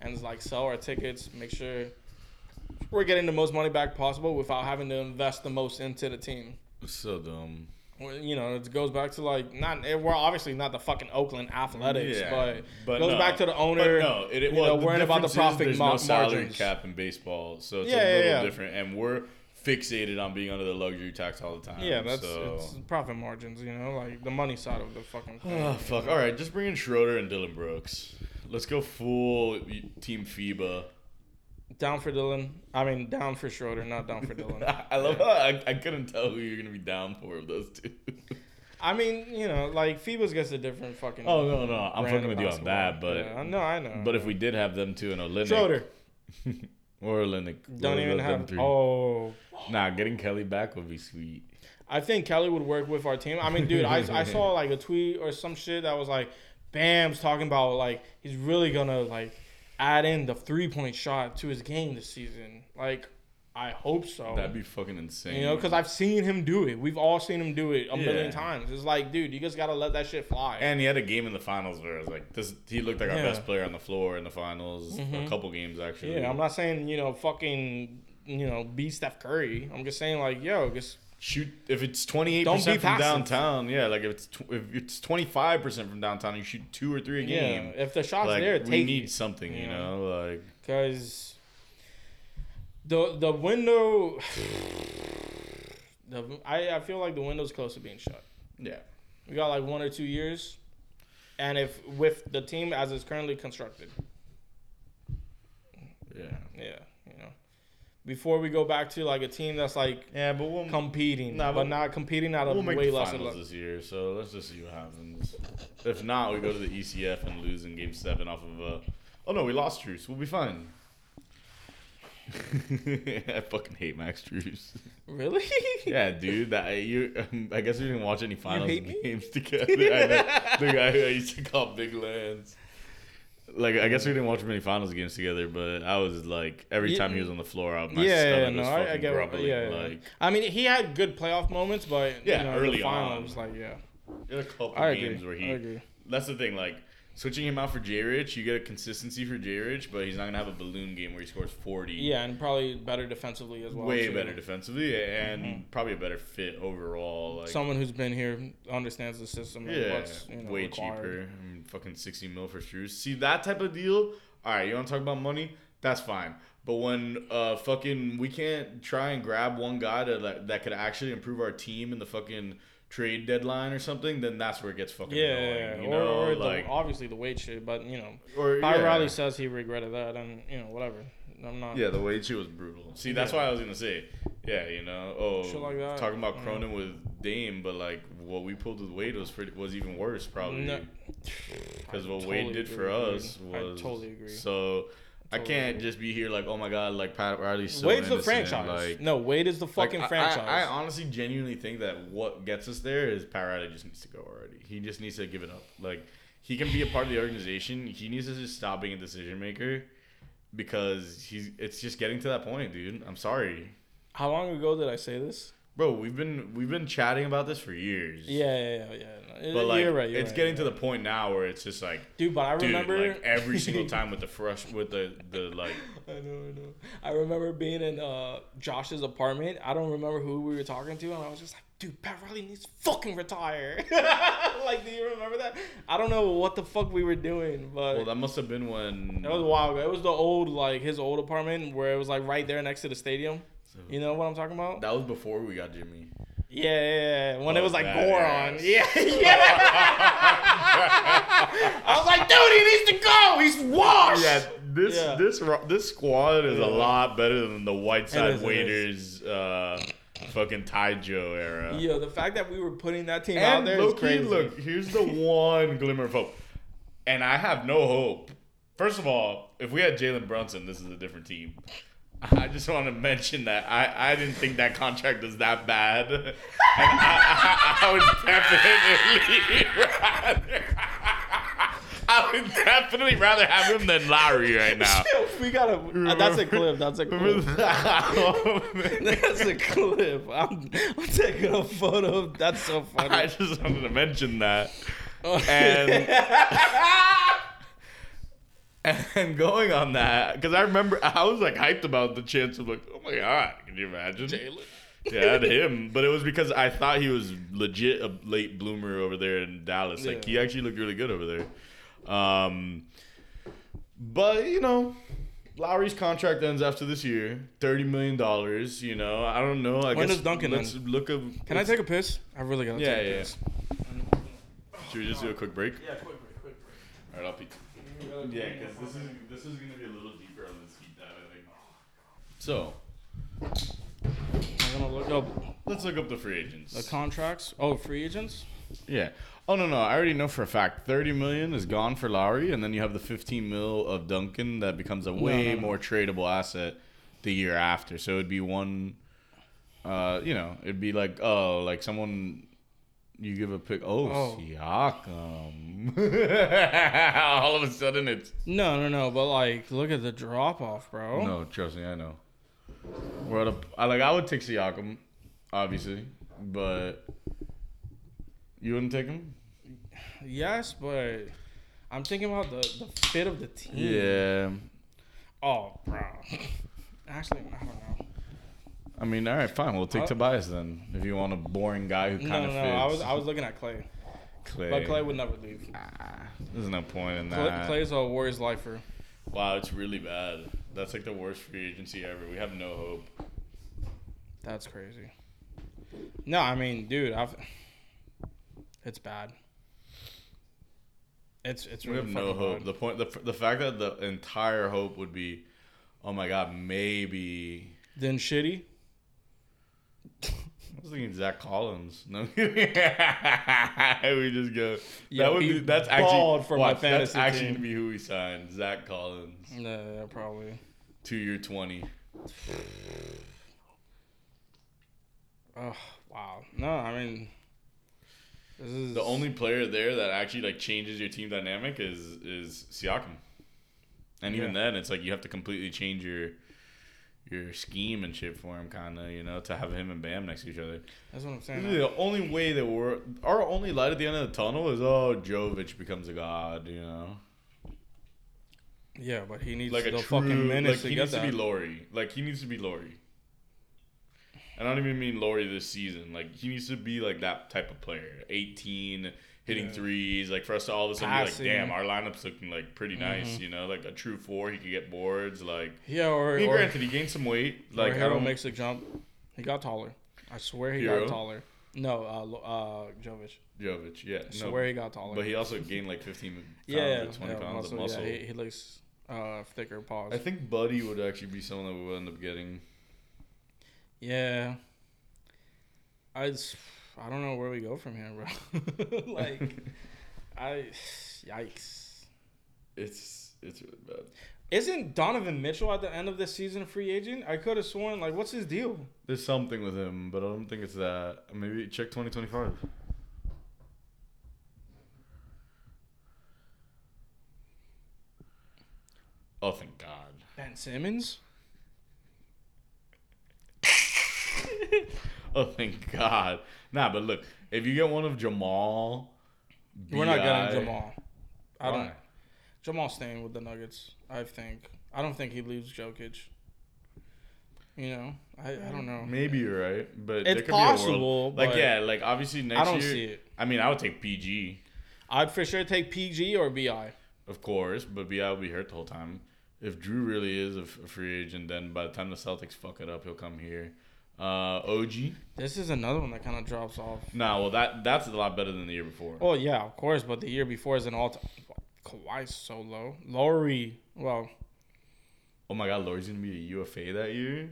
and like sell our tickets, make sure we're getting the most money back possible without having to invest the most into the team. so dumb. You know, it goes back to like not eh, we're obviously not the fucking Oakland Athletics, but, but goes no. back to the owner. But no, it, it you well, know, worrying about the difference is there's ma- no salary margins. cap in baseball, so it's Yeah, a yeah, little yeah. different, and we're fixated on being under the luxury tax all the time. Yeah, that's so. it's profit margins, you know, like the money side of the fucking thing. Oh, fuck. All right, just bring in Schroeder and Dillon Brooks. Let's go full team FIBA. Down for Dillon. I mean, down for Schroeder, not down for Dillon. I love how I, I couldn't tell who you're gonna be down for of those two. I mean, you know, like FIBA's gets a different fucking. oh no no, I'm fucking with you on that, but Yeah, I know, I know. but if we did have them two in Olynyk Schroeder or Olynyk, don't even have. three. Oh, Nah, getting Kelly back would be sweet. I think Kelly would work with our team. I mean, dude, I, I saw like a tweet or some shit that was like, Bam's talking about like he's really gonna like add in the three point shot to his game this season. Like, I hope so. That'd be fucking insane. you know, because I've seen him do it. We've all seen him do it a million times. It's like, dude, you just gotta let that shit fly. And he had a game in the finals where I was like, this. He looked like our Yeah. best player on the floor in the finals. A Mhm. couple games actually. yeah, I'm not saying you know fucking you know be Steph Curry. I'm just saying like, yo, just shoot if it's 28 Don't percent from downtown. Yeah, like if it's tw- if it's 25 percent from downtown, you shoot two or three a yeah. game. If the shot's like there, we need it. something, you Yeah. know, like Because The the window. The, I, I feel like the window's close to being shut. Yeah. We got like one or two years, and if with the team as it's currently constructed, Yeah. yeah, you know, before we go back to like a team that's like Yeah, but we'll competing, Nah, but but not competing out of we'll way less. finals this year. So let's just see what happens. If not, we go to the ECF and lose in Game Seven off of. Uh, oh no, we lost Strus. We'll be fine. I fucking hate Max Strus. Really? Yeah, dude. That you. Um, I guess we didn't watch any finals games together. I know, the guy who I used to call Big Lance. Like I guess we didn't watch many finals games together, but I was like every Yeah. time he was on the floor, I, my yeah, yeah, stomach no, was I, I get. Grumbling. yeah, yeah. like I mean, he had good playoff moments, but Yeah, you know, early the finals, on. like yeah, there are a couple I agree. games where I he. agree. That's the thing, like switching him out for J Rich, you get a consistency for J Rich, but he's not gonna have a balloon game where he scores forty. Yeah, and probably better defensively as well. way too. better defensively and probably a better fit overall. Like Someone who's been here understands the system. And yeah, what's, you know, way required. cheaper. I mean, fucking sixty mil for Strus. See that type of deal. All right, you want to talk about money? That's fine. But when uh fucking we can't try and grab one guy to that that could actually improve our team in the fucking trade deadline or something, then that's where it gets fucking Yeah, annoying. yeah, You or, know, or like the, obviously the Wade shit, but you know, or Ty yeah. Riley says he regretted that, and you know, whatever. I'm not. Yeah, the Wade shit was brutal. See, that's Yeah. why I was gonna say, yeah, you know, oh, Shit like that. talking about. Cronin with Dame, but like what we pulled with Wade was pretty, was even worse probably because I what totally Wade did for us I totally agree. So I can't just be here like, oh my god, like Pat Riley's so Wade's the franchise. Like, no, Wade is the like, fucking I- franchise. I, I honestly genuinely think that what gets us there is Pat Riley just needs to go already. He just needs to give it up. Like he can be a part of the organization. He needs to just stop being a decision maker because he's it's just getting to that point, dude. I'm sorry. How long ago did I say this? Bro, we've been we've been chatting about this for years. Yeah, yeah, yeah. yeah. But like you're right. You're it's right, getting to the point now where it's just like dude. But I dude, remember like every single time with the fresh with the the like I know, I know. I remember being in uh, Josh's apartment. I don't remember who we were talking to, and I was just like, "Dude, Pat Riley needs to fucking retire." like, do you remember that? I don't know what the fuck we were doing, but well that must have been when that was a while ago. It was the old, like his old apartment where it was like right there next to the stadium. You know what I'm talking about? that was before we got Jimmy. Yeah, yeah, yeah. When it Oh, was like Goran. ass. Yeah, yeah. I was like, dude, he needs to go. He's washed. Yeah, this Yeah. this this squad is a lot better than the It Whiteside Waiters uh fucking Taijo era. Yo, the fact that we were putting that team out And there is crazy. look, here's the one glimmer of hope. And I have no hope. First of all, if we had Jalen Brunson, this is a different team. I just want to mention that I, I didn't think that contract was that bad. And I, I, I would definitely rather. I would definitely rather have him than Lowry right now. We gotta. uh, that's a clip. That's a clip. That's a clip. I'm, I'm taking a photo. That's so funny. I just wanted to mention that. Oh. And and going on that, because I remember I was like hyped about the chance of like, oh my god, can you imagine? Jalen. Yeah, him, but it was because I thought he was legit a late bloomer over there in Dallas. Like he actually looked really good over there. Um, but you know, Lowry's contract ends after this year, thirty million dollars. You know, I don't know. I When guess does Duncan let's end? look up. Can I take a piss? I really gotta Yeah, take a yeah. piss. Should we just do a quick break? Yeah, quick, break, quick, quick. All right, I'll peek. Yeah, because this is this is gonna be a little deeper on this heat dive, I think. So I'm gonna look up let's look up the free agents. the contracts. Oh, free agents. yeah. Oh no no, I already know for a fact thirty million is gone for Lowry, and then you have the fifteen mil of Duncan that becomes a way no, no. more tradable asset the year after. So it'd be one. Uh, you know, it'd be like oh, like someone. You give a pick. Oh, Oh. Siakam. All of a sudden, it's No, no, no. But like, look at the drop off, bro. No, trust me, I know. We're at a, I like I would take Siakam, obviously, but you wouldn't take him. Yes, but I'm thinking about the the fit of the team. Yeah, Oh, bro. Actually, I don't know. I mean, all right, fine. We'll take Uh, Tobias then. If you want a boring guy who kind no, of no. fits. I was I was looking at Klay, Klay. but Klay would never leave. Ah, there's no point in Klay, that. Klay's a Warriors lifer. Wow, it's really bad. That's like the worst free agency ever. We have no hope. That's crazy. No, I mean, dude, I've. It's bad. It's it's We have no hope. bad. The point, the, the fact that the entire hope would be, oh my god, maybe. Then shitty. I was thinking Zach Collins. No, we just go. Yeah, that would be. That's actually for my watch, That's fantasy actually team. gonna be who we signed. Zach Collins, Yeah, yeah, probably. two year twenty. Oh wow. No, I mean, this is The only player there that actually like changes your team dynamic is is Siakam. And even Yeah. then, it's like you have to completely change your your scheme and shit for him, kind of, you know, to have him and Bam next to each other. That's what I'm saying. Really, the only way that we're our only light at the end of the tunnel is oh, Jovic becomes a god, you know, Yeah, but he needs like the a true, fucking minutes like to he needs to be Lauri, like he needs to be Lauri. And I don't even mean Lauri this season. Like he needs to be like that type of player, eighteen, hitting Yeah. threes. Like for us to all of a sudden be like, damn, our lineup's looking like pretty nice. Mhm. You know, like a true four, he could get boards. Like, yeah, or I mean, or, granted, he gained some weight. like I makes a jump. He got taller. I swear he Herro? got taller. No, uh, uh, Jovic. Jovic, yeah, I no, swear he got taller. but he also gained like fifteen pounds yeah, or twenty yeah, pounds muscle, of muscle. Yeah, he, he looks uh, thicker. Pause. I think Buddy would actually be someone that we would end up getting. Yeah. I just, I don't know where we go from here, bro. like, I, yikes. It's it's really bad. Isn't Donovan Mitchell at the end of this season a free agent? I could have sworn, like, what's his deal? There's something with him, but I don't think it's that. Maybe check 2025. Oh, thank God. Ben Simmons? Oh, thank God. Nah, but look, if you get one of Jamal, We're not getting Jamal. I don't. Why? Jamal's staying with the Nuggets. I think. I don't think he leaves Jokic. You know, I, I don't know. Maybe you're right, but It's there could be a world- possible, Like yeah, like obviously next year. I don't year. see it. I mean, I would take PG, I'd for sure take PG or Bi. of course, but Bi will be hurt the whole time. If Jrue really is a, f- a free agent, then by the time the Celtics fuck it up, he'll come here. Uh, OG. This is another one that kind of drops off. Nah, well that that's a lot better than the year before. Oh yeah, of course, but the year before is an all time. Kawhi's so low. Lauri, well, Oh my God, Lauri's gonna be a UFA that year.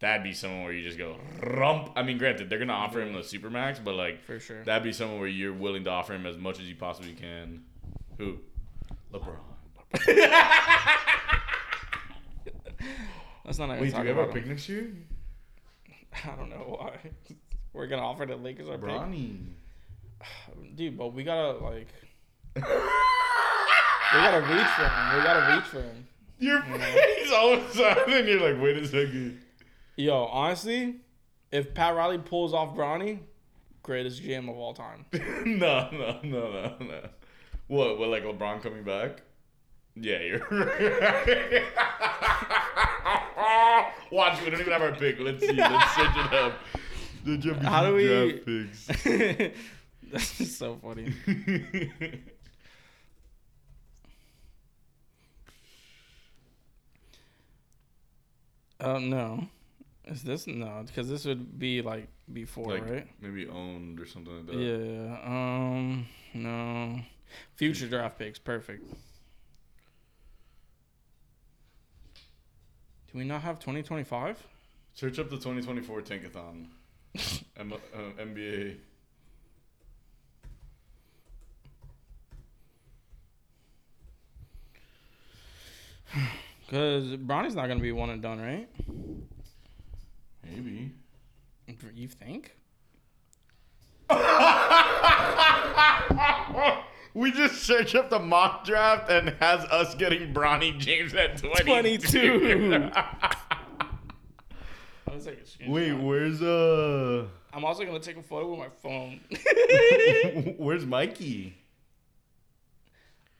That'd be someone where you just go rump. I mean, granted, they're gonna offer him the supermax, but like for sure. that'd be someone where you're willing to offer him as much as you possibly can. Who? LeBron. Let's not Wait, do we have our pick next year? I don't know why. We're gonna offer the Lakers our pick, dude. But we gotta like, we gotta reach for him. We gotta reach for him. Your face all of a sudden, you're like, wait a second. Yo, honestly, if Pat Riley pulls off Bronny, greatest GM of all time. no, no, no, no, no. What? What? Like LeBron coming back? Yeah, you're right. Watch, we don't even have our pick. Let's see. Let's search it up. The Jeff How do we- picks. That's just so funny. Uh, no. Is this no? Because this would be like before, like right? maybe owned or something like that. Yeah. Um. No. Future draft picks. Perfect. Do we not have 2025? Search up the 2024 Tankathon. M- uh, NBA. Because Bronny's not gonna be one and done, right? Maybe. You think? We just search up the mock draft and has us getting Bronny James at 22. 22. I was like, Wait, where's uh I'm also gonna take a photo with my phone. where's Mikey?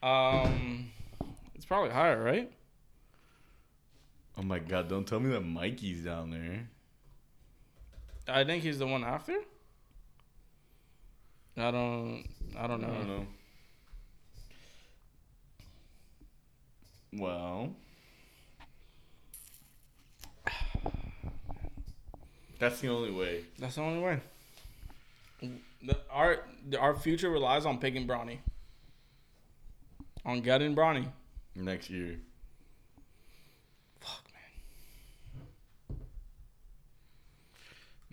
um, it's probably higher, right? Oh my god, don't tell me that Mikey's down there. I think he's the one after. I don't. I don't I don't know. Well, that's the only way. That's the only way. The, our our future relies on picking Bronny. On gutting Bronny. Next year.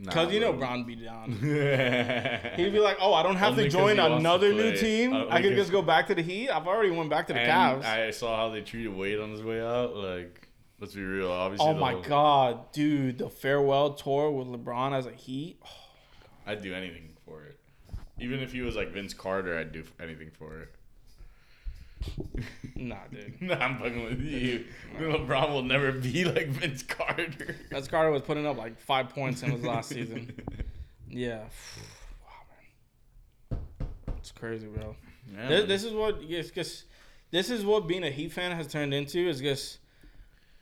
Nah, Cause you know bro. Bron be down. He'd be like, "Oh, I don't have Only to join he wants to another new team. Uh, I could just go back to the Heat. I've already went back to the Cavs. I saw how they treated Wade on his way out. Like, let's be real. Obviously, oh my god, dude, the farewell tour with LeBron as a Heat. I'd do anything for it. Even if he was like Vince Carter, I'd do anything for it. Nah, dude. nah, I'm fucking with you. LeBron will never be like Vince Carter. Vince Carter was putting up like five points in his last season. Yeah. Wow, man. It's crazy, bro. Yeah, This, this is what it's just. This is what being a Heat fan has turned into. Is just.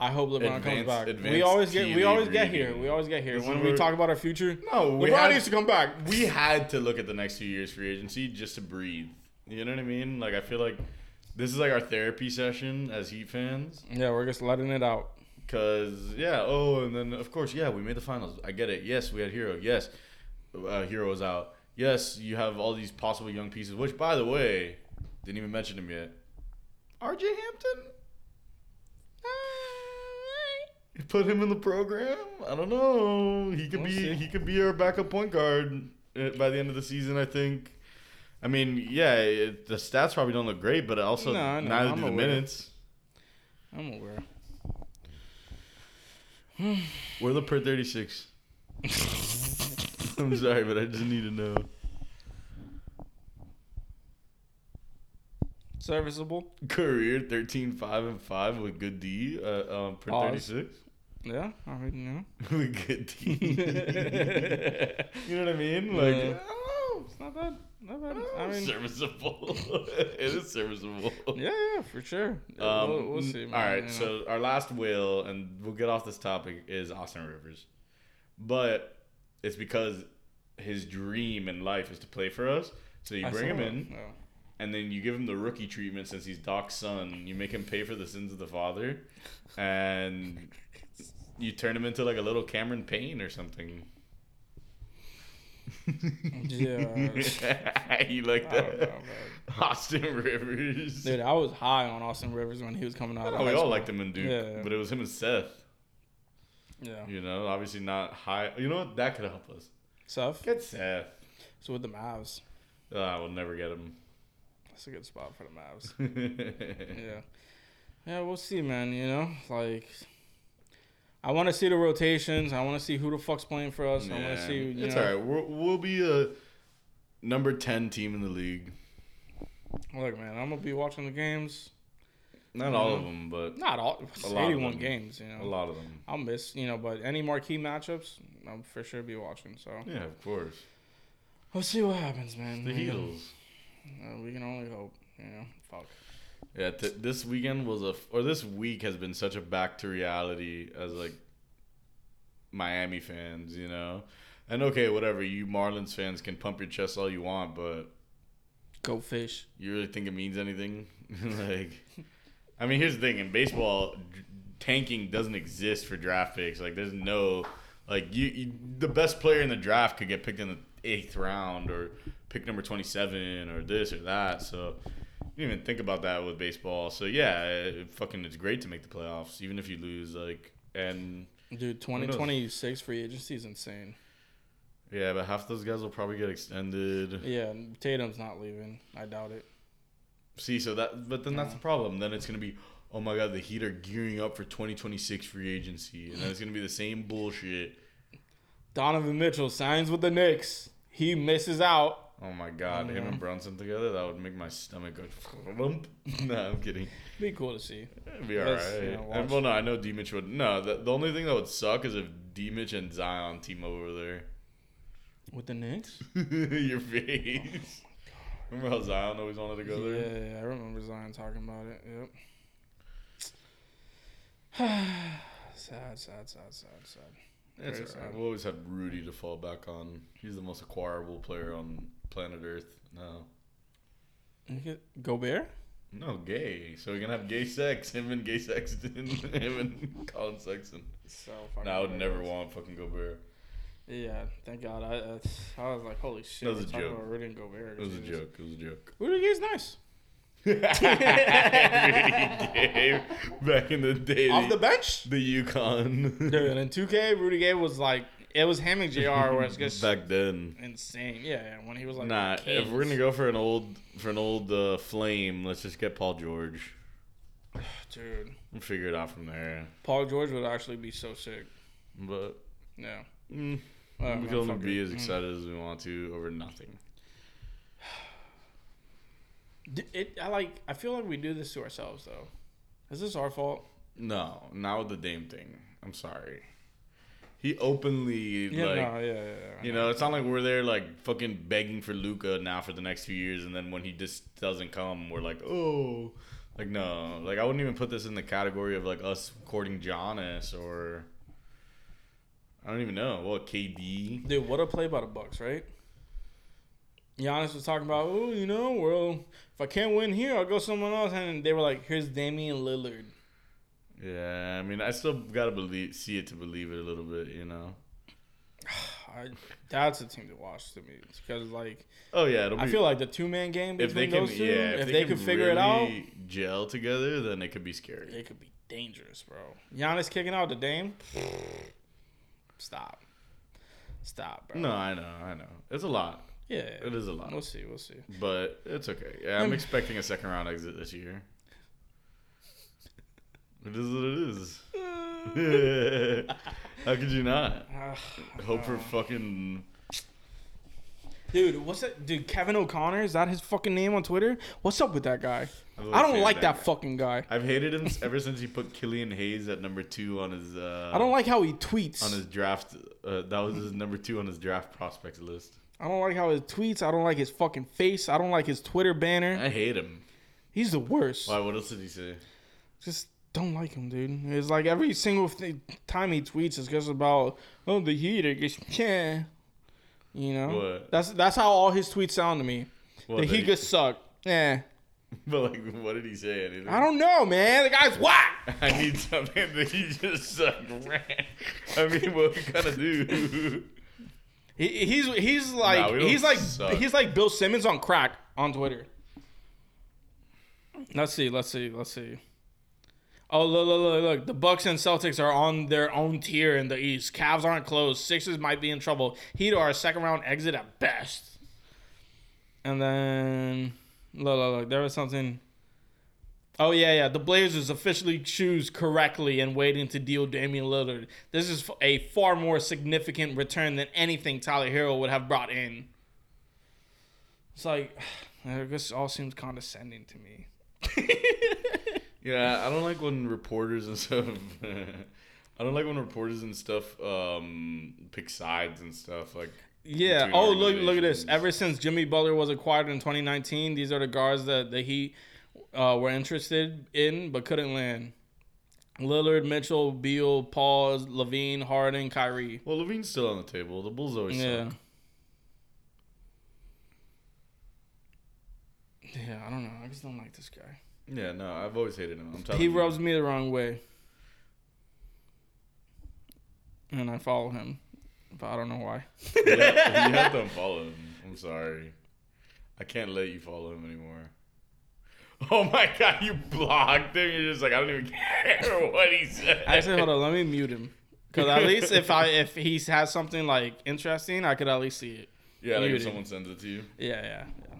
I hope LeBron comes back. We advanced always get. We always leaf get here. We always get here This when we talk about our future. no, we LeBron had, needs to come back. we had to look at the next few years free agency just to breathe. You know what I mean? Like I feel like this is like our therapy session as Heat fans. Yeah, we're just letting it out. Cause yeah, oh, and then of course, yeah, we made the finals. I get it. Yes, we had Herro. Yes, uh, Herro was out. Yes, you have all these possible young pieces. Which, by the way, didn't even mention him yet. R.J. Hampton. You Put him in the program. I don't know. He could We'll be. see. He could be our backup point guard uh, by the end of the season. I think. I mean, yeah, it, the stats probably don't look great, but also No, know. neither I'm do the aware. minutes. I'm aware. We're the per 36. I'm sorry, but I just need to know. Serviceable. Career 13, 5, and 5 with good D uh, um, per Pause. 36. Yeah, I mean, yeah. with good D. you know what I mean? Like, Yeah. oh, it's not bad. Not bad. oh, I mean, serviceable. it is serviceable. yeah, yeah, for sure. Yeah, Um, we'll, we'll see. Man, all right, you know. so our last will, and we'll get off this topic, is Austin Rivers. But it's because his dream in life is to play for us. So you bring him in, and then you give him the rookie treatment since he's Doc's son. You make him pay for the sins of the father, and you turn him into like a little Cameron Payne or something. Yeah. you like don't know, that? Austin Rivers. Dude, I was high on Austin Rivers when he was coming out. of Oh, we all school. liked him in Duke, Yeah. but it was him and Seth. Yeah. You know, obviously not high. You know what? That could help us. Seth. Get Seth. So with the Mavs, Uh, I will never get him. that's a good spot for the Mavs. yeah. Yeah, we'll see, man. You know, like. I want to see the rotations. I want to see who the fuck's playing for us. I want to see. You it's know, all right. We'll, we'll be a number ten team in the league. Look, man, I'm gonna be watching the games. Not all of them, but Not all. It's A lot of 81 them. games. You know. a lot of them. I'll miss. You know, but any marquee matchups, I'll for sure be watching. So Yeah, of course. we'll see what happens, man. The We can- Heatles. Uh, we can only hope. You know, fuck. Yeah, t- this weekend was a, or this week has been such a back to reality as like Miami fans, you know. And okay, whatever, you Marlins fans can pump your chest all you want, but Go fish. you really think it means anything? like, I mean, here's the thing: in baseball, d- tanking doesn't exist for draft picks. Like, there's no, like, you, you the best player in the draft could get picked in the eighth round or pick number twenty-seven or this or that. So. Didn't even think about that with baseball. So yeah, it, fucking, it's great to make the playoffs, even if you lose. Like, and Dude, 2026 free agency is insane. yeah, but half those guys will probably get extended. Yeah, Tatum's not leaving. I doubt it. See, so that, but then that's the problem. Then it's gonna be, oh my god, the Heat are gearing up for 2026 free agency, and then it's gonna be the same bullshit. Donovan Mitchell signs with the Knicks. He misses out. Oh my god, him and Brunson together, that would make my stomach go. Lump. nah, I'm kidding. Be cool to see. It'd be alright. you know, and well, no, I know D Mitch would. No, the, the only thing that would suck is if D Mitch and Zion team over there. With the Knicks? Your face. Oh remember how Zion always wanted to go Yeah, there? yeah, I remember Zion talking about it. Yep. sad, sad, sad, sad, sad. It's Very alright. sad. We'll always had Rudy to fall back on. He's the most acquirable player on planet Earth. No. Gobert? No, gay. So we're gonna have gay sex. Him and gay Sexton. Him and Collin Sexton. So No, I would never want fucking Gobert. Yeah, thank God. I that's, I was like, holy shit. That was a joke. about Rudy Gobert. It was a joke. It was a joke. Rudy Gay's nice. Gabe, back in the day, Off the bench. the UConn. Dude, and in 2K, Rudy Gay was like, it was him and JR where it's just back then. insane. Yeah, yeah, when he was like, Nah, kids. if we're gonna go for an old for an old uh, flame, let's just get Paul George. Dude, We'll figure it out from there. Paul George would actually be so sick. But Yeah. mm, Uh, we can only be as Mm. excited as we want to over nothing. It, I like. I feel like we do this to ourselves, though. Is this our fault? No, not with the Dame thing. I'm sorry. He openly Yeah, like no, yeah, yeah. You know, it's not like we're there like fucking begging for Luka now for the next few years, and then when he just doesn't come, we're like, oh, like no, like I wouldn't even put this in the category of like us courting Giannis or I don't even know what KD. Dude, what a play by the Bucks, right? Giannis was talking about, oh, you know, well, if I can't win here, I'll go someone else, and they were like, here's Damian Lillard. Yeah, I mean, I still gotta believe, see it to believe it a little bit, you know. I, that's a team to watch to me because, like, Oh yeah, it'll be. I feel like the two man game if they can, two, yeah, if, they, can could figure it out, gel together, then it could be scary. it could be dangerous, bro. Giannis kicking out the Dame. Stop. Stop, bro. No, I know, I know, it's a lot. Yeah. It is a lot. We'll see. We'll see. But it's okay. Yeah, I'm expecting a second round exit this year. It is what it is. How could you not? Hope for fucking. Dude, what's that? Dude, Kevin O'Connor is that his fucking name on Twitter? What's up with that guy? I don't like that guy. fucking guy. I've hated him ever since he put Killian Hayes at number two on his. Uh, I don't like how he tweets. on his draft. Uh, that was his number two on his draft prospects list. I don't like how he tweets. I don't like his fucking face. I don't like his Twitter banner. I hate him. He's the worst. Why? What else did he say? Just don't like him, dude. It's like every single time he tweets, it's just about oh the Heat against yeah. You know, What? that's that's how all his tweets sound to me. What, the Heat he- just suck. Yeah, But like, what did he say? Anything? I don't know, man. The guy's whack. I need something that he just sucked. I mean, what we gotta do? He, he's he's like Nah, he's like suck. he's like Bill Simmons on crack on Twitter. Let's see, let's see, let's see. Oh look, look, look, look! The Bucks and Celtics are on their own tier in the East. Cavs aren't close. Sixers might be in trouble. Heat are a second round exit at best. And then look, look, look! There was something. Oh yeah, yeah. The Blazers officially choose correctly and waiting to deal Damian Lillard. This is a far more significant return than anything Tyler Herro would have brought in. It's like, guess all seems condescending to me. Yeah, I don't like when reporters and stuff. I don't like when reporters and stuff um, pick sides and stuff. Like, Yeah. Oh, look, look at this. Ever since Jimmy Butler was acquired in 2019, these are the guards that the Heat uh, were interested in but couldn't land. Lillard, Mitchell, Beal, Paul, LaVine, Harden, Kyrie. well, LaVine's still on the table. The Bulls always Yeah. suck. Yeah, I don't know. I just don't like this guy. Yeah, no, I've always hated him. I'm telling He you. rubs me the wrong way. And I follow him. But I don't know why. you, have, you have to unfollow him. I'm sorry. I can't let you follow him anymore. Oh my god, you blocked him. You're just like, I don't even care what he said. Actually, hold on. Let me mute him. Because at least if I if he has something like interesting, I could at least see it. Yeah, like if someone sends it to you. Yeah, yeah, yeah.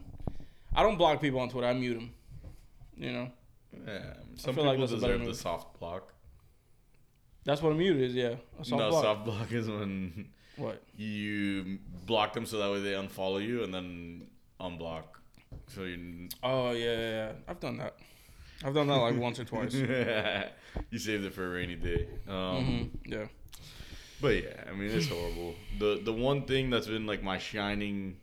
I don't block people on Twitter. I mute them. You know, Yeah, some feel people like that's a better deserve the move. soft block. that's what a mute is. Yeah, a soft no, block. soft block is when What? you block them so that way they unfollow you and then unblock. So you Oh yeah, yeah, yeah. I've done that. I've done that like once or twice. you saved it for a rainy day. Um, hmm Yeah. But yeah, I mean it's horrible. The the one thing that's been like my shining,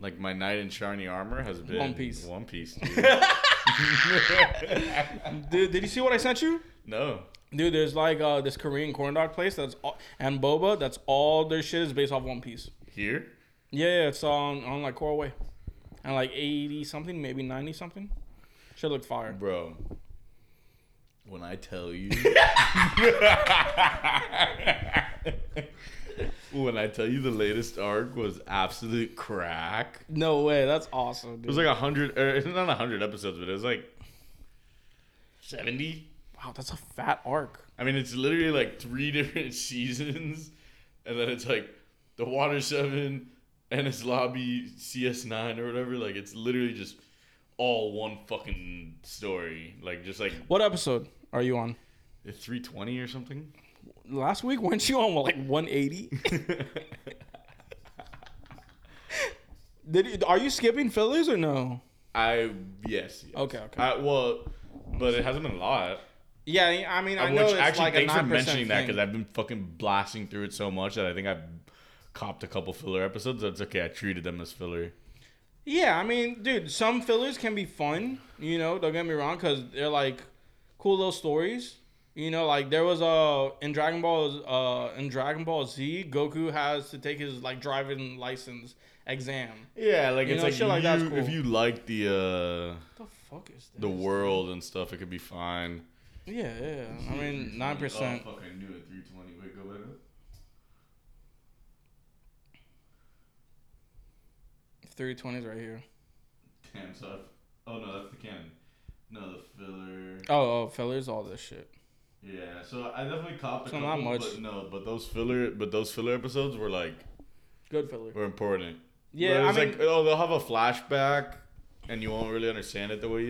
like my knight in shiny armor has been One Piece. One Piece. Dude. Did you see what I sent you? no. Dude, there's like uh, this Korean corn dog place that's all, and boba. That's all their shit is based off One Piece. Here? Yeah, yeah, it's on on like Coral Way, and like eighty something, maybe ninety something. Should look fire. Bro. When I tell you when I tell you the latest arc was absolute crack. No way. That's awesome, dude. It was like a hundred, er, or not a hundred episodes, but it was like seventy. wow, that's a fat arc. I mean, it's literally like three different seasons, and then it's like the Water Seven, Enies Lobby, CS Nine, or whatever. Like it's literally just all one fucking story. Like just like What episode are you on? three twenty or something. Last week weren't you on like 180? Did you, are you skipping fillers or no? I yes. yes. Okay, okay. I, well, but it hasn't been a lot. Yeah, I mean I Which know it's actually, like a thanks for mentioning percent that because I've been fucking blasting through it so much that I think I've copped a couple filler episodes. That's okay. I treated them as filler. Yeah, I mean, dude, some fillers can be fun. You know, don't get me wrong, because they're like cool little stories. You know, like there was a in Dragon Ball uh in Dragon Ball Z, Goku has to take his like driving license exam. Yeah, like You it's know, like shit like that's you- if you like the uh What the fuck is this? the world and stuff, it could be fine. Yeah, yeah. I mean, nine percent. Oh, fuck, I knew it. Three twenty. Wait, go back up. Three twenties right here. Damn, so I've, oh no, that's the canon. No, the filler. Oh, oh, fillers, all this shit. Yeah, so I definitely copped a So couple, not much. but no, but those filler, but those filler episodes were like Good filler. were important. Yeah, But I it's mean, like oh, they'll have a flashback, and you won't really understand it the way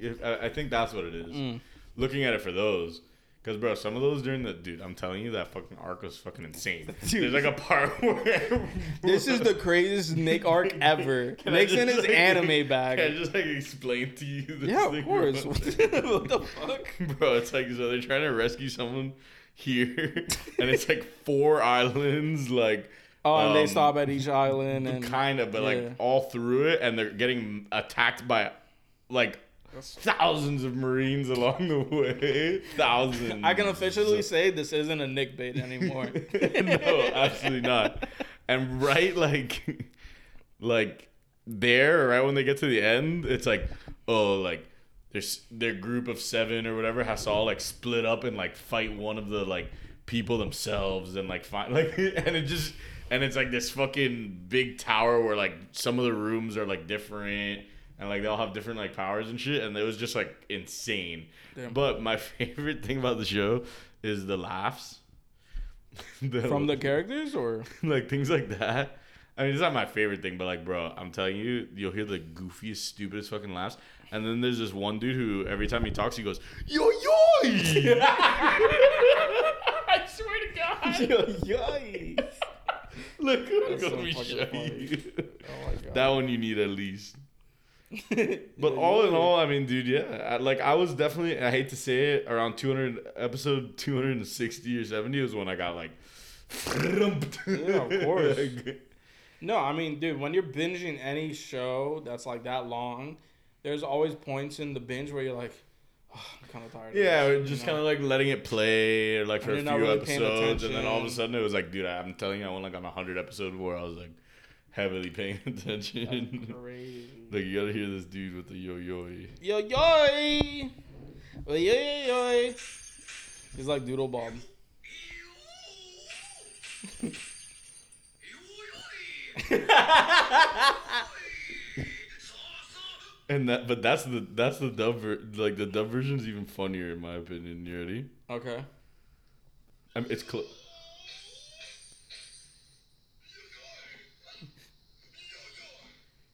you. I, I think that's what it is. mm. Looking at it for those, because bro, some of those during the dude, I'm telling you that fucking arc was fucking insane. Dude. There's like a part where this is the craziest Nick arc ever. Can Nick's in his like- anime Can I just like explain to you? This Yeah, of course. what the fuck? Bro, it's like so they're trying to rescue someone here, and it's like four islands, like Oh, and they Um, stop at each island and kind of, but yeah. like all through it, and they're getting attacked by like thousands of Marines along the way. Thousands. I can officially say this isn't a Nick bait anymore. no, absolutely not. And right, like, like there, right when they get to the end, it's like, oh, like there's their group of seven or whatever has to all like split up and like fight one of the like people themselves and like find like and it just and it's like this fucking big tower where like some of the rooms are like different and like they all have different like powers and shit and it was just like insane. Damn. But my favorite thing about the show is the laughs. The- From the characters or like things like that. I mean, it's not my favorite thing, but like, bro, I'm telling you, you'll hear the goofiest, stupidest fucking laughs. And then there's this one dude who every time he talks, he goes, yo yo. I swear to God. Look, I'm That's gonna so be show funny. you. Oh my god. That one you need at least. But all in all, I mean, dude, yeah, I, like I was definitely, I hate to say it, around 200 episode 260 or 70 was when I got like, Yeah, of course. No, I mean, dude, when you're binging any show that's like that long, there's always points in the binge where you're like, oh, I'm kind of tired. Yeah, of this," just kind of like letting it play, or like for a few really episodes, and then all of a sudden it was like, dude, I'm telling you, I went like on a hundred episode where I was like heavily paying attention. That's crazy. Like you gotta hear this dude with the yo yo. Yo yo, yo yo. He's like Doodle Bob. And that, but that's the that's the dub ver- like the dub version is even funnier in my opinion. You ready? Okay. I mean, it's close.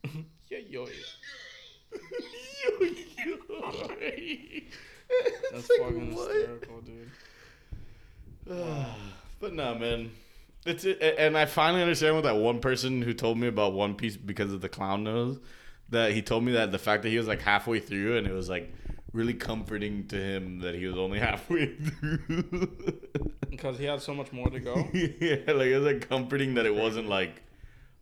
Yo yo. yo. That's fucking hysterical, dude. but nah, man. It's it, and I finally understand what that one person who told me about One Piece because of the clown nose. That he told me that the fact that he was like halfway through and it was like really comforting to him that he was only halfway through. Because he had so much more to go. yeah, like it was like comforting that it wasn't like,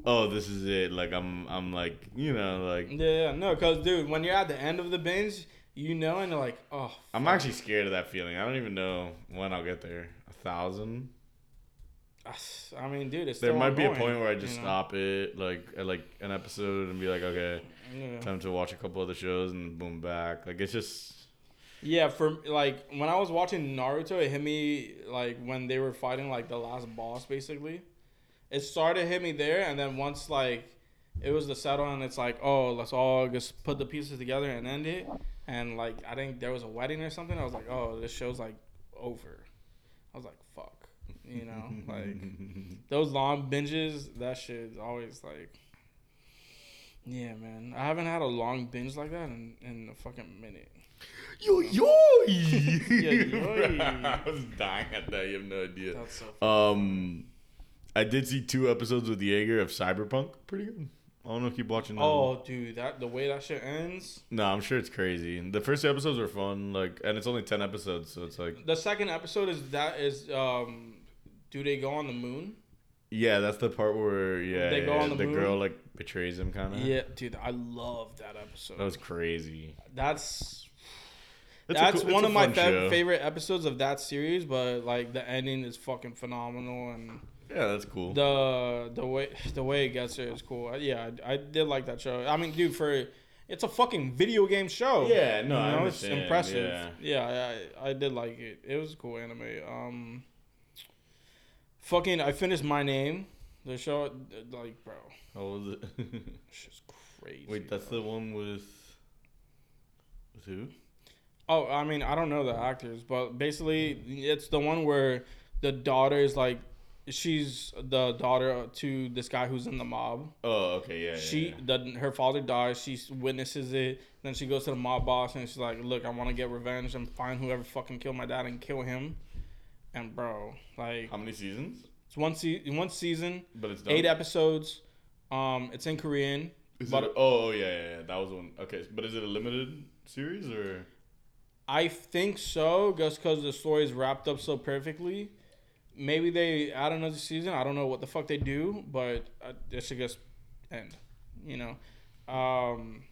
oh, this is it. Like I'm, I'm like, you know, like Yeah, no, because dude, when you're at the end of the binge, you know, and you're like, oh, I'm actually scared of that feeling. I don't even know when I'll get there. A thousand. I mean, dude, it's There might be a point where I just you know? stop it, like at like an episode, and be like, okay, Yeah. time to watch a couple other shows, and boom, back. Like it's just, Yeah, for like when I was watching Naruto, it hit me like when they were fighting like the last boss, basically. It started hit me there, and then once like it was the settle, and it's like, oh, let's all just put the pieces together and end it. And like I think there was a wedding or something. I was like, oh, this show's like over. I was like, fuck, you know, like those long binges. That shit's always like. Yeah, man. I haven't had a long binge like that in, in a fucking minute. Yo yo. yo. I was dying at that. You have no idea. That's so funny. Um, I did see two episodes with Jaeger of Cyberpunk. Pretty good. I don't know keep watching. Them. Oh, dude, that the way that shit ends. no, I'm sure it's crazy. The first episodes were fun, like, and it's only ten episodes, so it's like, The second episode is that is um, do they go on the moon? yeah, that's the part where yeah, They go yeah, on the the moon? girl like betrays him, kind of. Yeah, dude, I love that episode. that was crazy. that's It's that's cool- one of my favorite episodes of that series. But like the ending is fucking phenomenal, and Yeah, that's cool. the the way the way it gets there is cool. Yeah, I, I did like that show. I mean, dude, for it's a fucking video game show. Yeah, no, you I know, it's impressive. yeah. Yeah, I, I did like it. It was a cool anime. Um, fucking, I finished my name. The show, like, bro, How was it? it's just crazy. Wait, that's bro. the one with with who? Oh, I mean, I don't know the actors, but basically, it's the one where the daughter is like, she's the daughter to this guy who's in the mob. Oh, okay, yeah. yeah, She, yeah. the, her father dies. She witnesses it. Then she goes to the mob boss and she's like, "Look, I want to get revenge and find whoever fucking killed my dad and kill him." And bro, like, How many seasons? it's one se- one season, But it's done. eight episodes. Um, it's in Korean. Is but- it, oh, oh, yeah, yeah, yeah. That was one. Okay, but is it a limited series or? I think so, just because the story is wrapped up so perfectly. Maybe they add another season. I don't know what the fuck they do, but uh, it should just end. You know, um,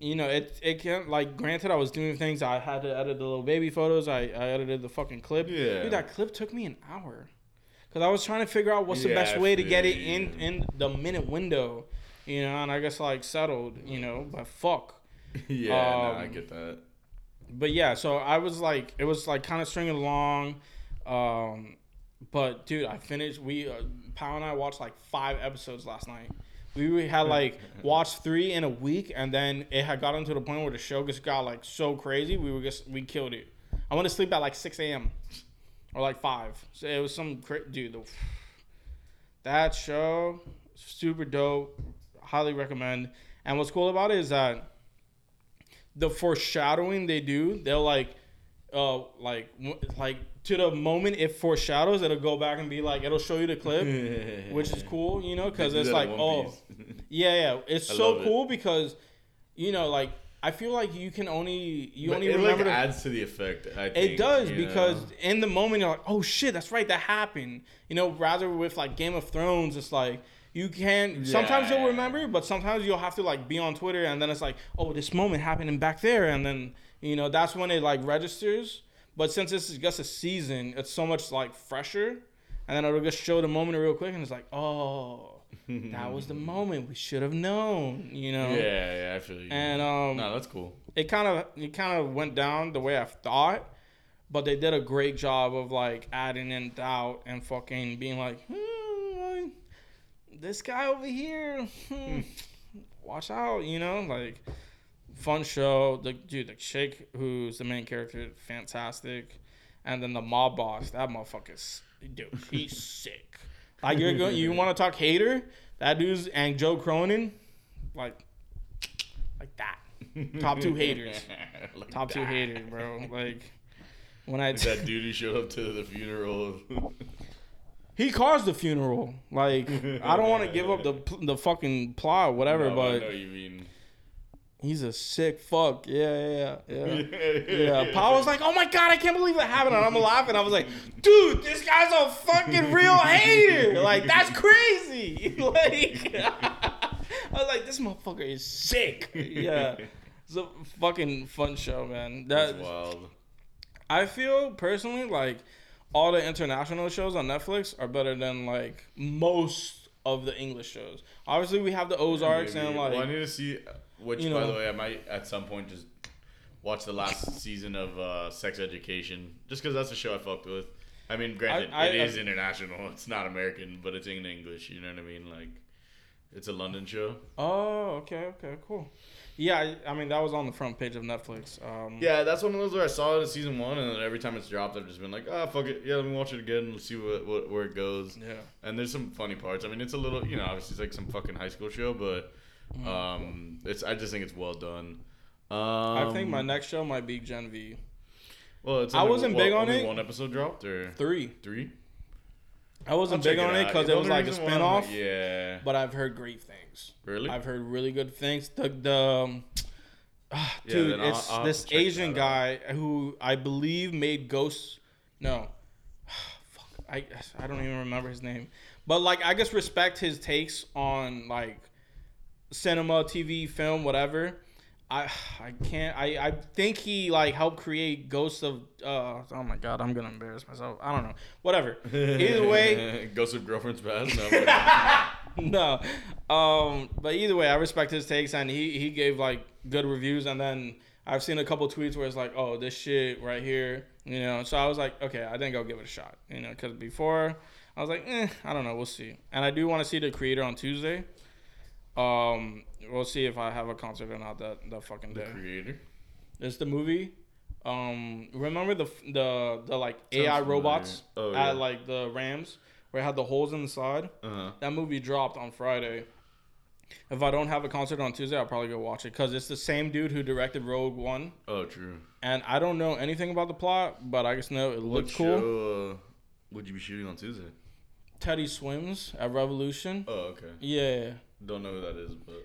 you know it. It can like. Granted, I was doing things. I had to edit the little baby photos. I, I edited the fucking clip. Yeah. Dude, that clip took me an hour, cause I was trying to figure out what's the best way to get it in in the minute window. You know, and I guess like settled. You know, but fuck. yeah, no, I Um, get that. but yeah, so I was like, it was like kind of stringing along. Um, but dude, I finished. We uh, Pal and I watched like five episodes last night. We had like watched three in a week, and then it had gotten to the point where the show just got like so crazy. We were just we killed it. I went to sleep at like six a.m. or like five. So it was some cra- dude. The, that show super dope. Highly recommend. And what's cool about it is that the foreshadowing they do, they'll like, uh, like, like to the moment it foreshadows, it'll go back and be like, it'll show you the clip, which is cool, you know, because it's like, oh, yeah, yeah, it's I so love it. cool because, you know, like I feel like you can only you But only it remember like the- adds to the effect. I think, it does because know? in the moment you're like, oh shit, that's right, that happened. You know, rather with like Game of Thrones, it's like you can sometimes you'll remember, but sometimes you'll have to like be on Twitter and then it's like, oh, this moment happening back there, and then you know that's when it like registers. But since this is just a season, it's so much like fresher, and then it'll just show the moment real quick, and it's like, oh, that was the moment we should have known. You know. Yeah, yeah, I feel you. And um, no, that's cool. it kind of it kind of went down the way I thought, but they did a great job of like adding in doubt and fucking being like, hmm, this guy over here, hmm, watch out, you know, like fun show. The dude, the chick who's the main character, fantastic, and then the mob boss, that motherfucker's dude, he's sick. Like you're going, you want to talk hater? That dude's and Joe Cronin, like, like that. Top two haters. Like Top two that. haters, bro. Like when I that dude who showed up to the funeral. he caused the funeral. Like I don't want to give up the the fucking plot, whatever, No, I know but you mean. He's a sick fuck. Yeah, yeah, yeah. Yeah, yeah. Paul was like, "Oh my god, I can't believe that happened." And I'm laughing. I was like, "Dude, this guy's a fucking real hater. Like that's crazy." like I was like, "This motherfucker is sick." Yeah, it's a fucking fun show, man. That That's wild. I feel personally like all the international shows on Netflix are better than like most of the English shows. Obviously, we have the Ozarks Maybe. and like well, I need to see. Which, you by the way, I might at some point just watch the last season of uh, Sex Education, just because that's a show I fucked with. I mean, granted, I- it I- is international. It's not American, but it's in English. You know what I mean? Like, it's a London show. Oh, okay, okay, cool. Yeah, I, I mean that was on the front page of Netflix. Um, Yeah, that's one of those where I saw it in season one, and then every time it's dropped, I've just been like, ah, fuck it. Yeah, let me watch it again and see what, what where it goes. Yeah. And there's some funny parts. I mean, it's a little, you know, obviously it's like some fucking high school show, but um, it's I just think it's well done. Um, I think my next show might be Gen V Well, it's I only- wasn't what, big on only it. One episode dropped or three. three. I wasn't I'll big on it because The it was like a reason why spin-off like, yeah. But I've heard great things. Really? I've heard really good things. The the um, ah, Yeah, dude, then I'll- it's I'll this Asian guy who I believe made Ghosts. No, fuck, I I don't even remember his name. But like, I just respect his takes on like cinema, TV, film, whatever. I I can't. I I think he like helped create Ghosts of. Uh, oh my god, I'm gonna embarrass myself. I don't know. Whatever. Either way, Ghost of Girlfriend's Past. No, no. Um, but either way, I respect his takes, and he he gave like good reviews, and then I've seen a couple tweets where it's like, oh, this shit right here, you know. So I was like, okay, I think I'll give it a shot, you know, because before I was like, eh, I don't know, we'll see. And I do want to see the creator on Tuesday. Um, we'll see if I have a concert or not that that fucking the day. creator. It's the movie. Um, remember the the the like Sounds AI robots Oh, yeah. at like the Rams where it had the holes in the side. Uh huh. That movie dropped on Friday. If I don't have a concert on Tuesday, I'll probably go watch it because it's the same dude who directed Rogue One, Oh, true. and I don't know anything about the plot, but I just know it What looked cool. show uh, would you be shooting on Tuesday? Teddy swims at Revolution. Oh, okay. Yeah, Don't know who that is, but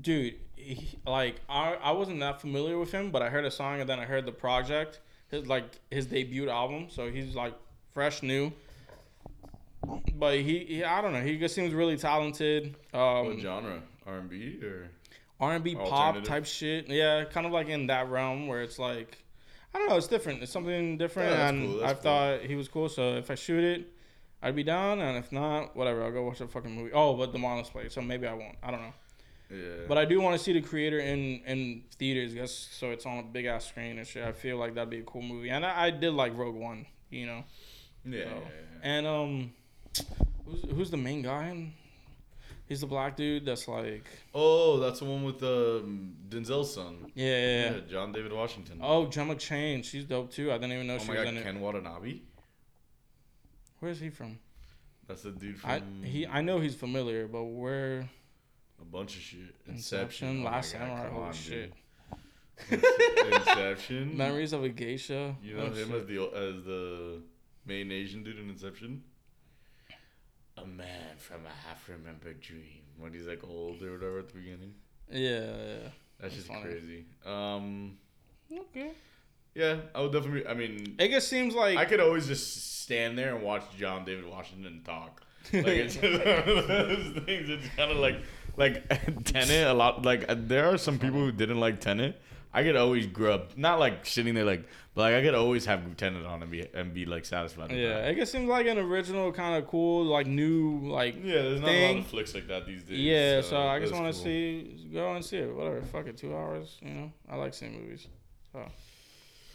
dude, he, like I I wasn't that familiar with him, but I heard a song and then I heard the project, his like his debut album. So he's like fresh, new. But he, he I don't know, he just seems really talented. what Um, genre? R and B or? R and B pop type shit. Yeah, kind of like in that realm where it's like, I don't know, it's different. It's something different, Yeah, and cool, I cool. thought he was cool. So if I shoot it, I'd be down, and if not, whatever. I'll go watch a fucking movie. Oh, but the Marlins play, so maybe I won't. I don't know. Yeah. But I do want to see the creator in in theaters, just so it's on a big ass screen and shit. I feel like that'd be a cool movie, and I, I did like Rogue One, you know. yeah, so- yeah, yeah. And um, who's who's the main guy? in- He's the black dude that's like, Oh, that's the one with um, Denzel's son. yeah, yeah, yeah. John David Washington. Oh, Gemma Chan, she's dope too. I didn't even know Oh she was god, in it. Ken Watanabe. Where's he from? That's the dude from I he I know he's familiar, but where a bunch of shit. Inception, Oh my Last God, Samurai, holy on, shit. Inception. Memories of a Geisha. You know Oh, him shit. as the as the main Asian dude in Inception. A man from a half-remembered dream. When he's like old or whatever at the beginning. Yeah, yeah. That's That's just funny. crazy. Um, Okay. yeah, I would definitely. I mean, It just seems like I could always just stand there and watch John David Washington talk. Like it's just those things. It's kind of like like Tenet. A lot like uh, there are some people who didn't like Tenet. I could always grub, not like sitting there like, but like I could always have Tenet on and be and be like satisfied. Yeah, that. it just seems like an original kind of cool, like new, like yeah. There's not a lot of flicks like that these days. yeah. So I just want to cool. see, go and see it. Whatever, fuck it, two hours. You know, I like seeing movies. So,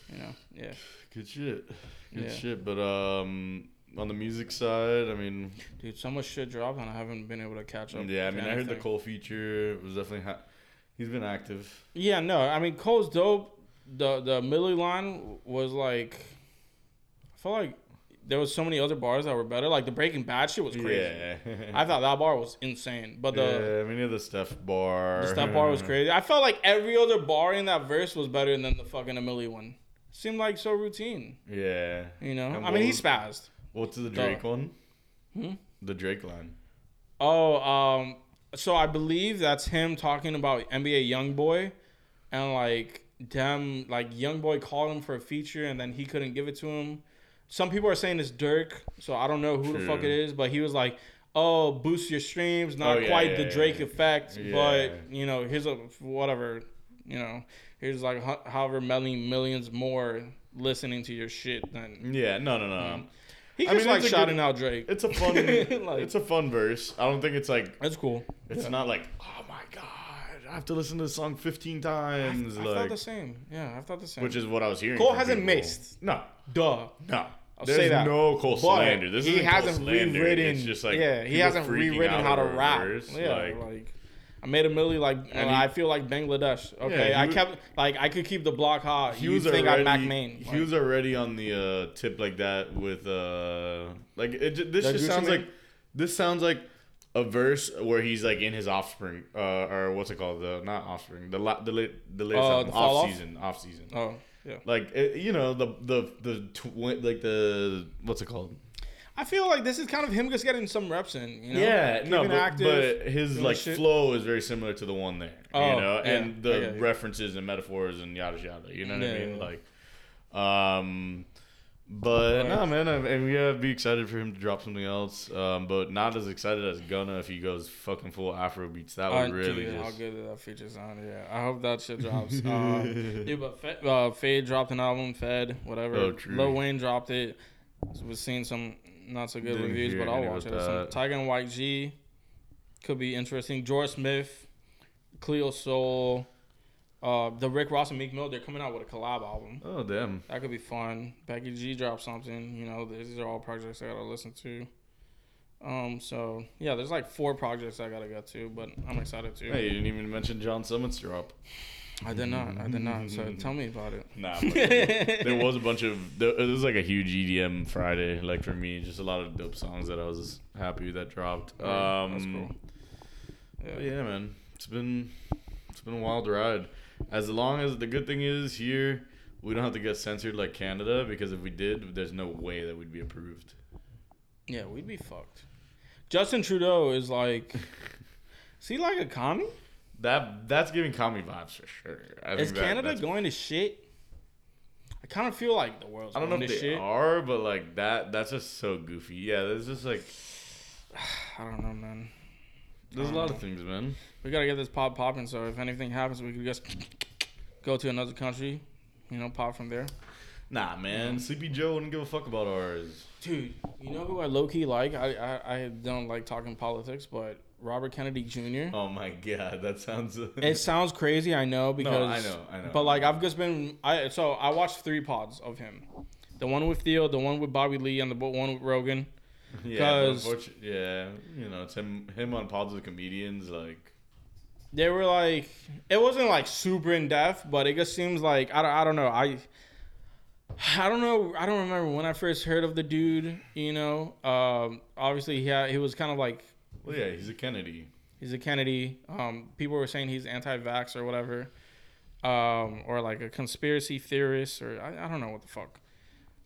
you know, yeah. Good shit. Good Yeah. shit. But um, on the music side, I mean, Dude, so much shit dropped, and I haven't been able to catch up. yeah, I mean, I heard the. Cole feature was definitely. Ha- he's been active. Yeah, no, I mean Cole's dope. The the Millie line was like, I felt like there was so many other bars that were better. Like the Breaking Bad shit was crazy. Yeah. I thought that bar was insane, but the yeah, I mean, the Steph bar. the Steph bar was crazy. I felt like every other bar in that verse was better than the fucking Millie one. Seemed like so routine, Yeah. you know. And I mean, he spazzed. What's the. Drake one? Hmm? The Drake line. Oh, um, so I believe that's him talking about NBA YoungBoy, and like them, like YoungBoy called him for a feature, and then he couldn't give it to him. Some people are saying it's Durk, so I don't know who the fuck it is, but he was like, "Oh, boost your streams, not Oh, yeah, quite yeah, the Drake yeah. effect, but you know, here's a whatever, you know, here's like ho- however many millions more listening to your shit than." Yeah, no, no, no. Mm-hmm. He I mean, like shouting good- out Drake. It's a fun. Like- it's a fun verse. I don't think it's like. That's cool. It's Yeah. not like. Oh my god! I have to listen to the song fifteen times. I like, thought the same. Yeah, I thought the same. which is what I was hearing. Cole hasn't people. missed. No, Duh. no. I'll There's say that. no Cole But slander. This he hasn't Cole slander. rewritten. It's just like yeah, he hasn't rewritten how to rap. verse, Yeah, like- like, I made a milli like And uh, he- I feel like Bangladesh. Okay, he I kept like I could keep the block hot. he you was think already I'm Mac Main? he was already on the uh, tip like that with uh like it, this just Gucci sounds like this sounds like a verse where he's like in his offspring uh or what's it called the not offspring the la- the late the latest album, the off Off? season off season oh yeah. like it, you know the the the tw- like the what's it called I feel like this is kind of him just getting some reps in. You know? yeah no but, active, but his like shit. flow is very similar to the one there you Oh, know yeah, and I the get you. references and metaphors and yada yada you know what Yeah, I mean yeah. like um but no man I, and we gotta be excited for him to drop something else um but not as excited as Gunna if he goes fucking full Afro beats that would really dude, how good that feature sound. Yeah, I hope that shit drops. uh, dude, but Fed, uh, Feid dropped an album. Fed, whatever. Oh, true. Lil Wayne dropped it. Was seeing some not so good Didn't reviews, but I'll watch it. Some. Tyga and YG could be interesting. Jorja Smith, Cleo Sol, uh, the Rick Ross and Meek Mill. They're coming out with a collab album. oh damn That could be fun. Becky G dropped something. You know, these are all projects I gotta listen to. Um, so yeah, there's like four projects I gotta get to, but I'm excited to. hey you didn't even mention John Summit's drop I did not. I did not. So tell me about it. Nah, there was a bunch of there, it was like a huge EDM Friday, like for me, just a lot of dope songs that I was happy that dropped. Um, that's cool. Yeah. yeah, man, it's been it's been a wild ride. As long as the good thing is here, we don't have to get censored like Canada because if we did, there's no way that we'd be approved. Yeah, we'd be fucked. Justin Trudeau is like, is he like a commie? That that's giving commie vibes for sure. I Is that- Canada going to shit? I kind of feel like the world's I don't know if they shit. are, but like that that's just so goofy. Yeah, there's just like I don't know, man. there's a um, lot of things, man. We gotta get this pop popping. So if anything happens, we could just go to another country, you know, pop from there. Nah, man, um, Sleepy Joe wouldn't give a fuck about ours. Dude, you know who I low key like? I, I I don't like talking politics, but Robert Kennedy Jr. Oh my god, that sounds. It sounds crazy, I know, because no, I know, I know. But like I've just been I so I watched three pods of him. The one with Theo, the one with Bobby Lee, and the one with Rogan. Yeah, yeah, you know, it's him, him on pods with comedians, like. They were like it wasn't like super in depth, but it just seems like I don't I don't know. I I don't know. I don't remember when I first heard of the dude, you know. Um obviously he had, he was kind of like Well, yeah, he's a Kennedy. he's a Kennedy. Um people were saying he's anti-vax or whatever. Um or like a conspiracy theorist or I, I don't know what the fuck.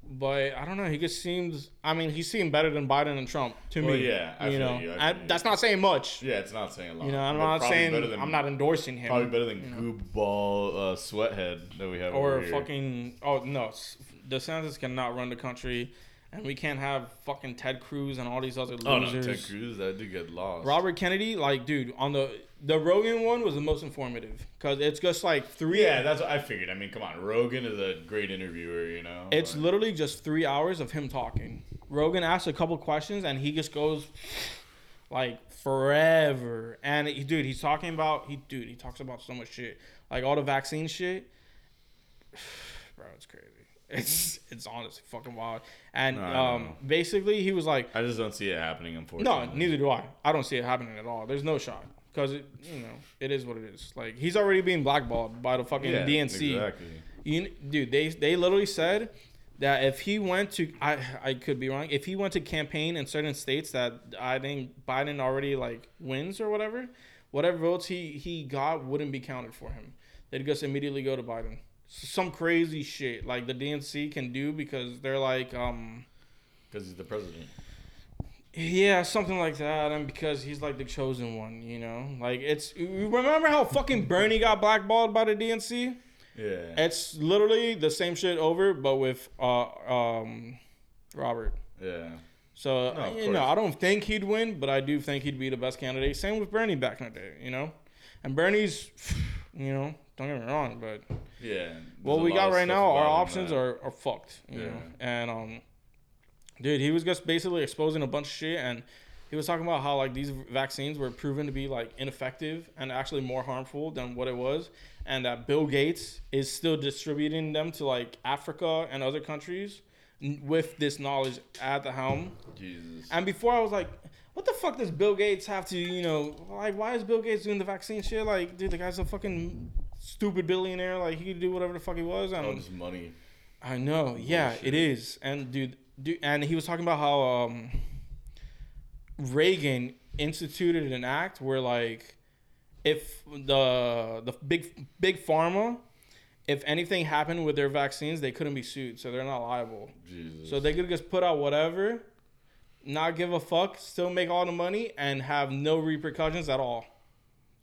But I don't know. He just seems. I mean, he seemed better than Biden and Trump to Well, me. yeah, I you know, you, I I- that's not saying much. Yeah, it's not saying a lot. You know, I'm but not saying than- I'm not endorsing him. Probably better than Goob Ball uh, Sweathead that we have or over here. fucking oh no, S- DeSantis cannot run the country, and we can't have fucking Ted Cruz and all these other losers. Oh no. Ted Cruz, that did get lost. Robert Kennedy, like dude, on the the Rogan one was the most informative because it's just like three. Yeah, that's what I figured. I mean, come on, Rogan is a great interviewer, you know. It's but- literally just three hours of him talking. Rogan asks a couple questions and he just goes like forever. And he, dude, he's talking about he dude, he talks about so much shit. Like all the vaccine shit. Bro, it's crazy. It's it's honestly fucking wild. And No, um basically he was like I just don't see it happening, Unfortunately, no, neither do I. I don't see it happening at all. There's no shot because it, you know, it is what it is. Like he's already being blackballed by the fucking Yeah, DNC. Exactly. You, dude, they they literally said that if he went to, I I could be wrong. If he went to campaign in certain states that I think Biden already like wins or whatever, whatever votes he he got wouldn't be counted for him. They'd just immediately go to Biden. Some crazy shit like the DNC can do because they're like um Because he's the president. yeah something like that and because he's like the chosen one you know like it's you remember how fucking Bernie got blackballed by the DNC. Yeah. It's literally the same shit over, but with uh um Robert. yeah. So No, you know. I don't think he'd win, but I do think he'd be the best candidate. Same with Bernie back in the day, you know. And Bernie's, you know, don't get me wrong, but Yeah. what we got right now, our options that- are, are fucked, you Yeah. know. And um, dude, he was just basically exposing a bunch of shit, and he was talking about how like these vaccines were proven to be like ineffective and actually more harmful than what it was, and that Bill Gates is still distributing them to like Africa and other countries with this knowledge at the helm. Jesus. And before I was like, what the fuck does Bill Gates have to, you know, like why is Bill Gates doing the vaccine shit? Like, dude, the guy's a fucking stupid billionaire. Like he could do whatever the fuck he was. And Oh, just money. I know. Yeah, Bullshit. it is. And dude, dude, and he was talking about how um, Reagan instituted an act where like if the the big big pharma if anything happened with their vaccines, they couldn't be sued, so they're not liable. Jesus. So they could just put out whatever, not give a fuck, still make all the money, and have no repercussions at all.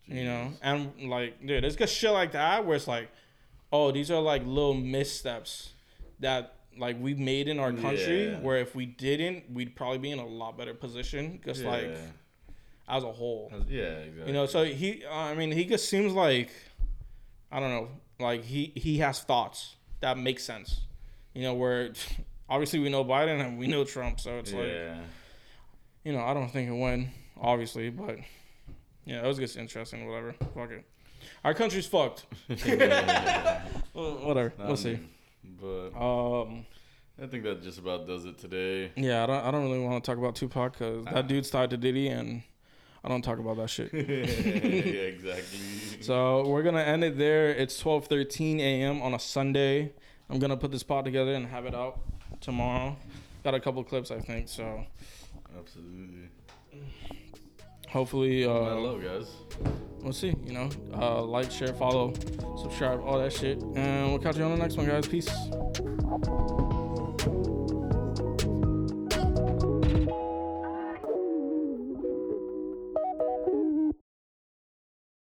You know, and like, dude, it's just shit like that where it's like, oh, these are like little missteps that like we made in our country. Yeah. Where if we didn't, we'd probably be in a lot better position, just like as a whole. Yeah, exactly. You know, so he, I mean, he just seems like, I don't know, like he he has thoughts that make sense. You know, where obviously we know Biden and we know Trump, so it's like, you know, I don't think it win, obviously, but yeah, it was just interesting. Whatever, fuck it. Our country's fucked. Well, Whatever, we'll see. But Um, I think that just about does it today. yeah, I don't, I don't really want to talk about Tupac because that dude's tied to Diddy, and I don't talk about that shit. yeah, exactly. So we're gonna end it there. It's twelve thirteen a.m. on a Sunday. I'm gonna put this pod together and have it out tomorrow. Got a couple clips, I think. So Absolutely. hopefully, Uh, Hello, guys. we'll see. You know, uh, like, share, follow, subscribe, all that shit, and we'll catch you on the next one, guys. Peace.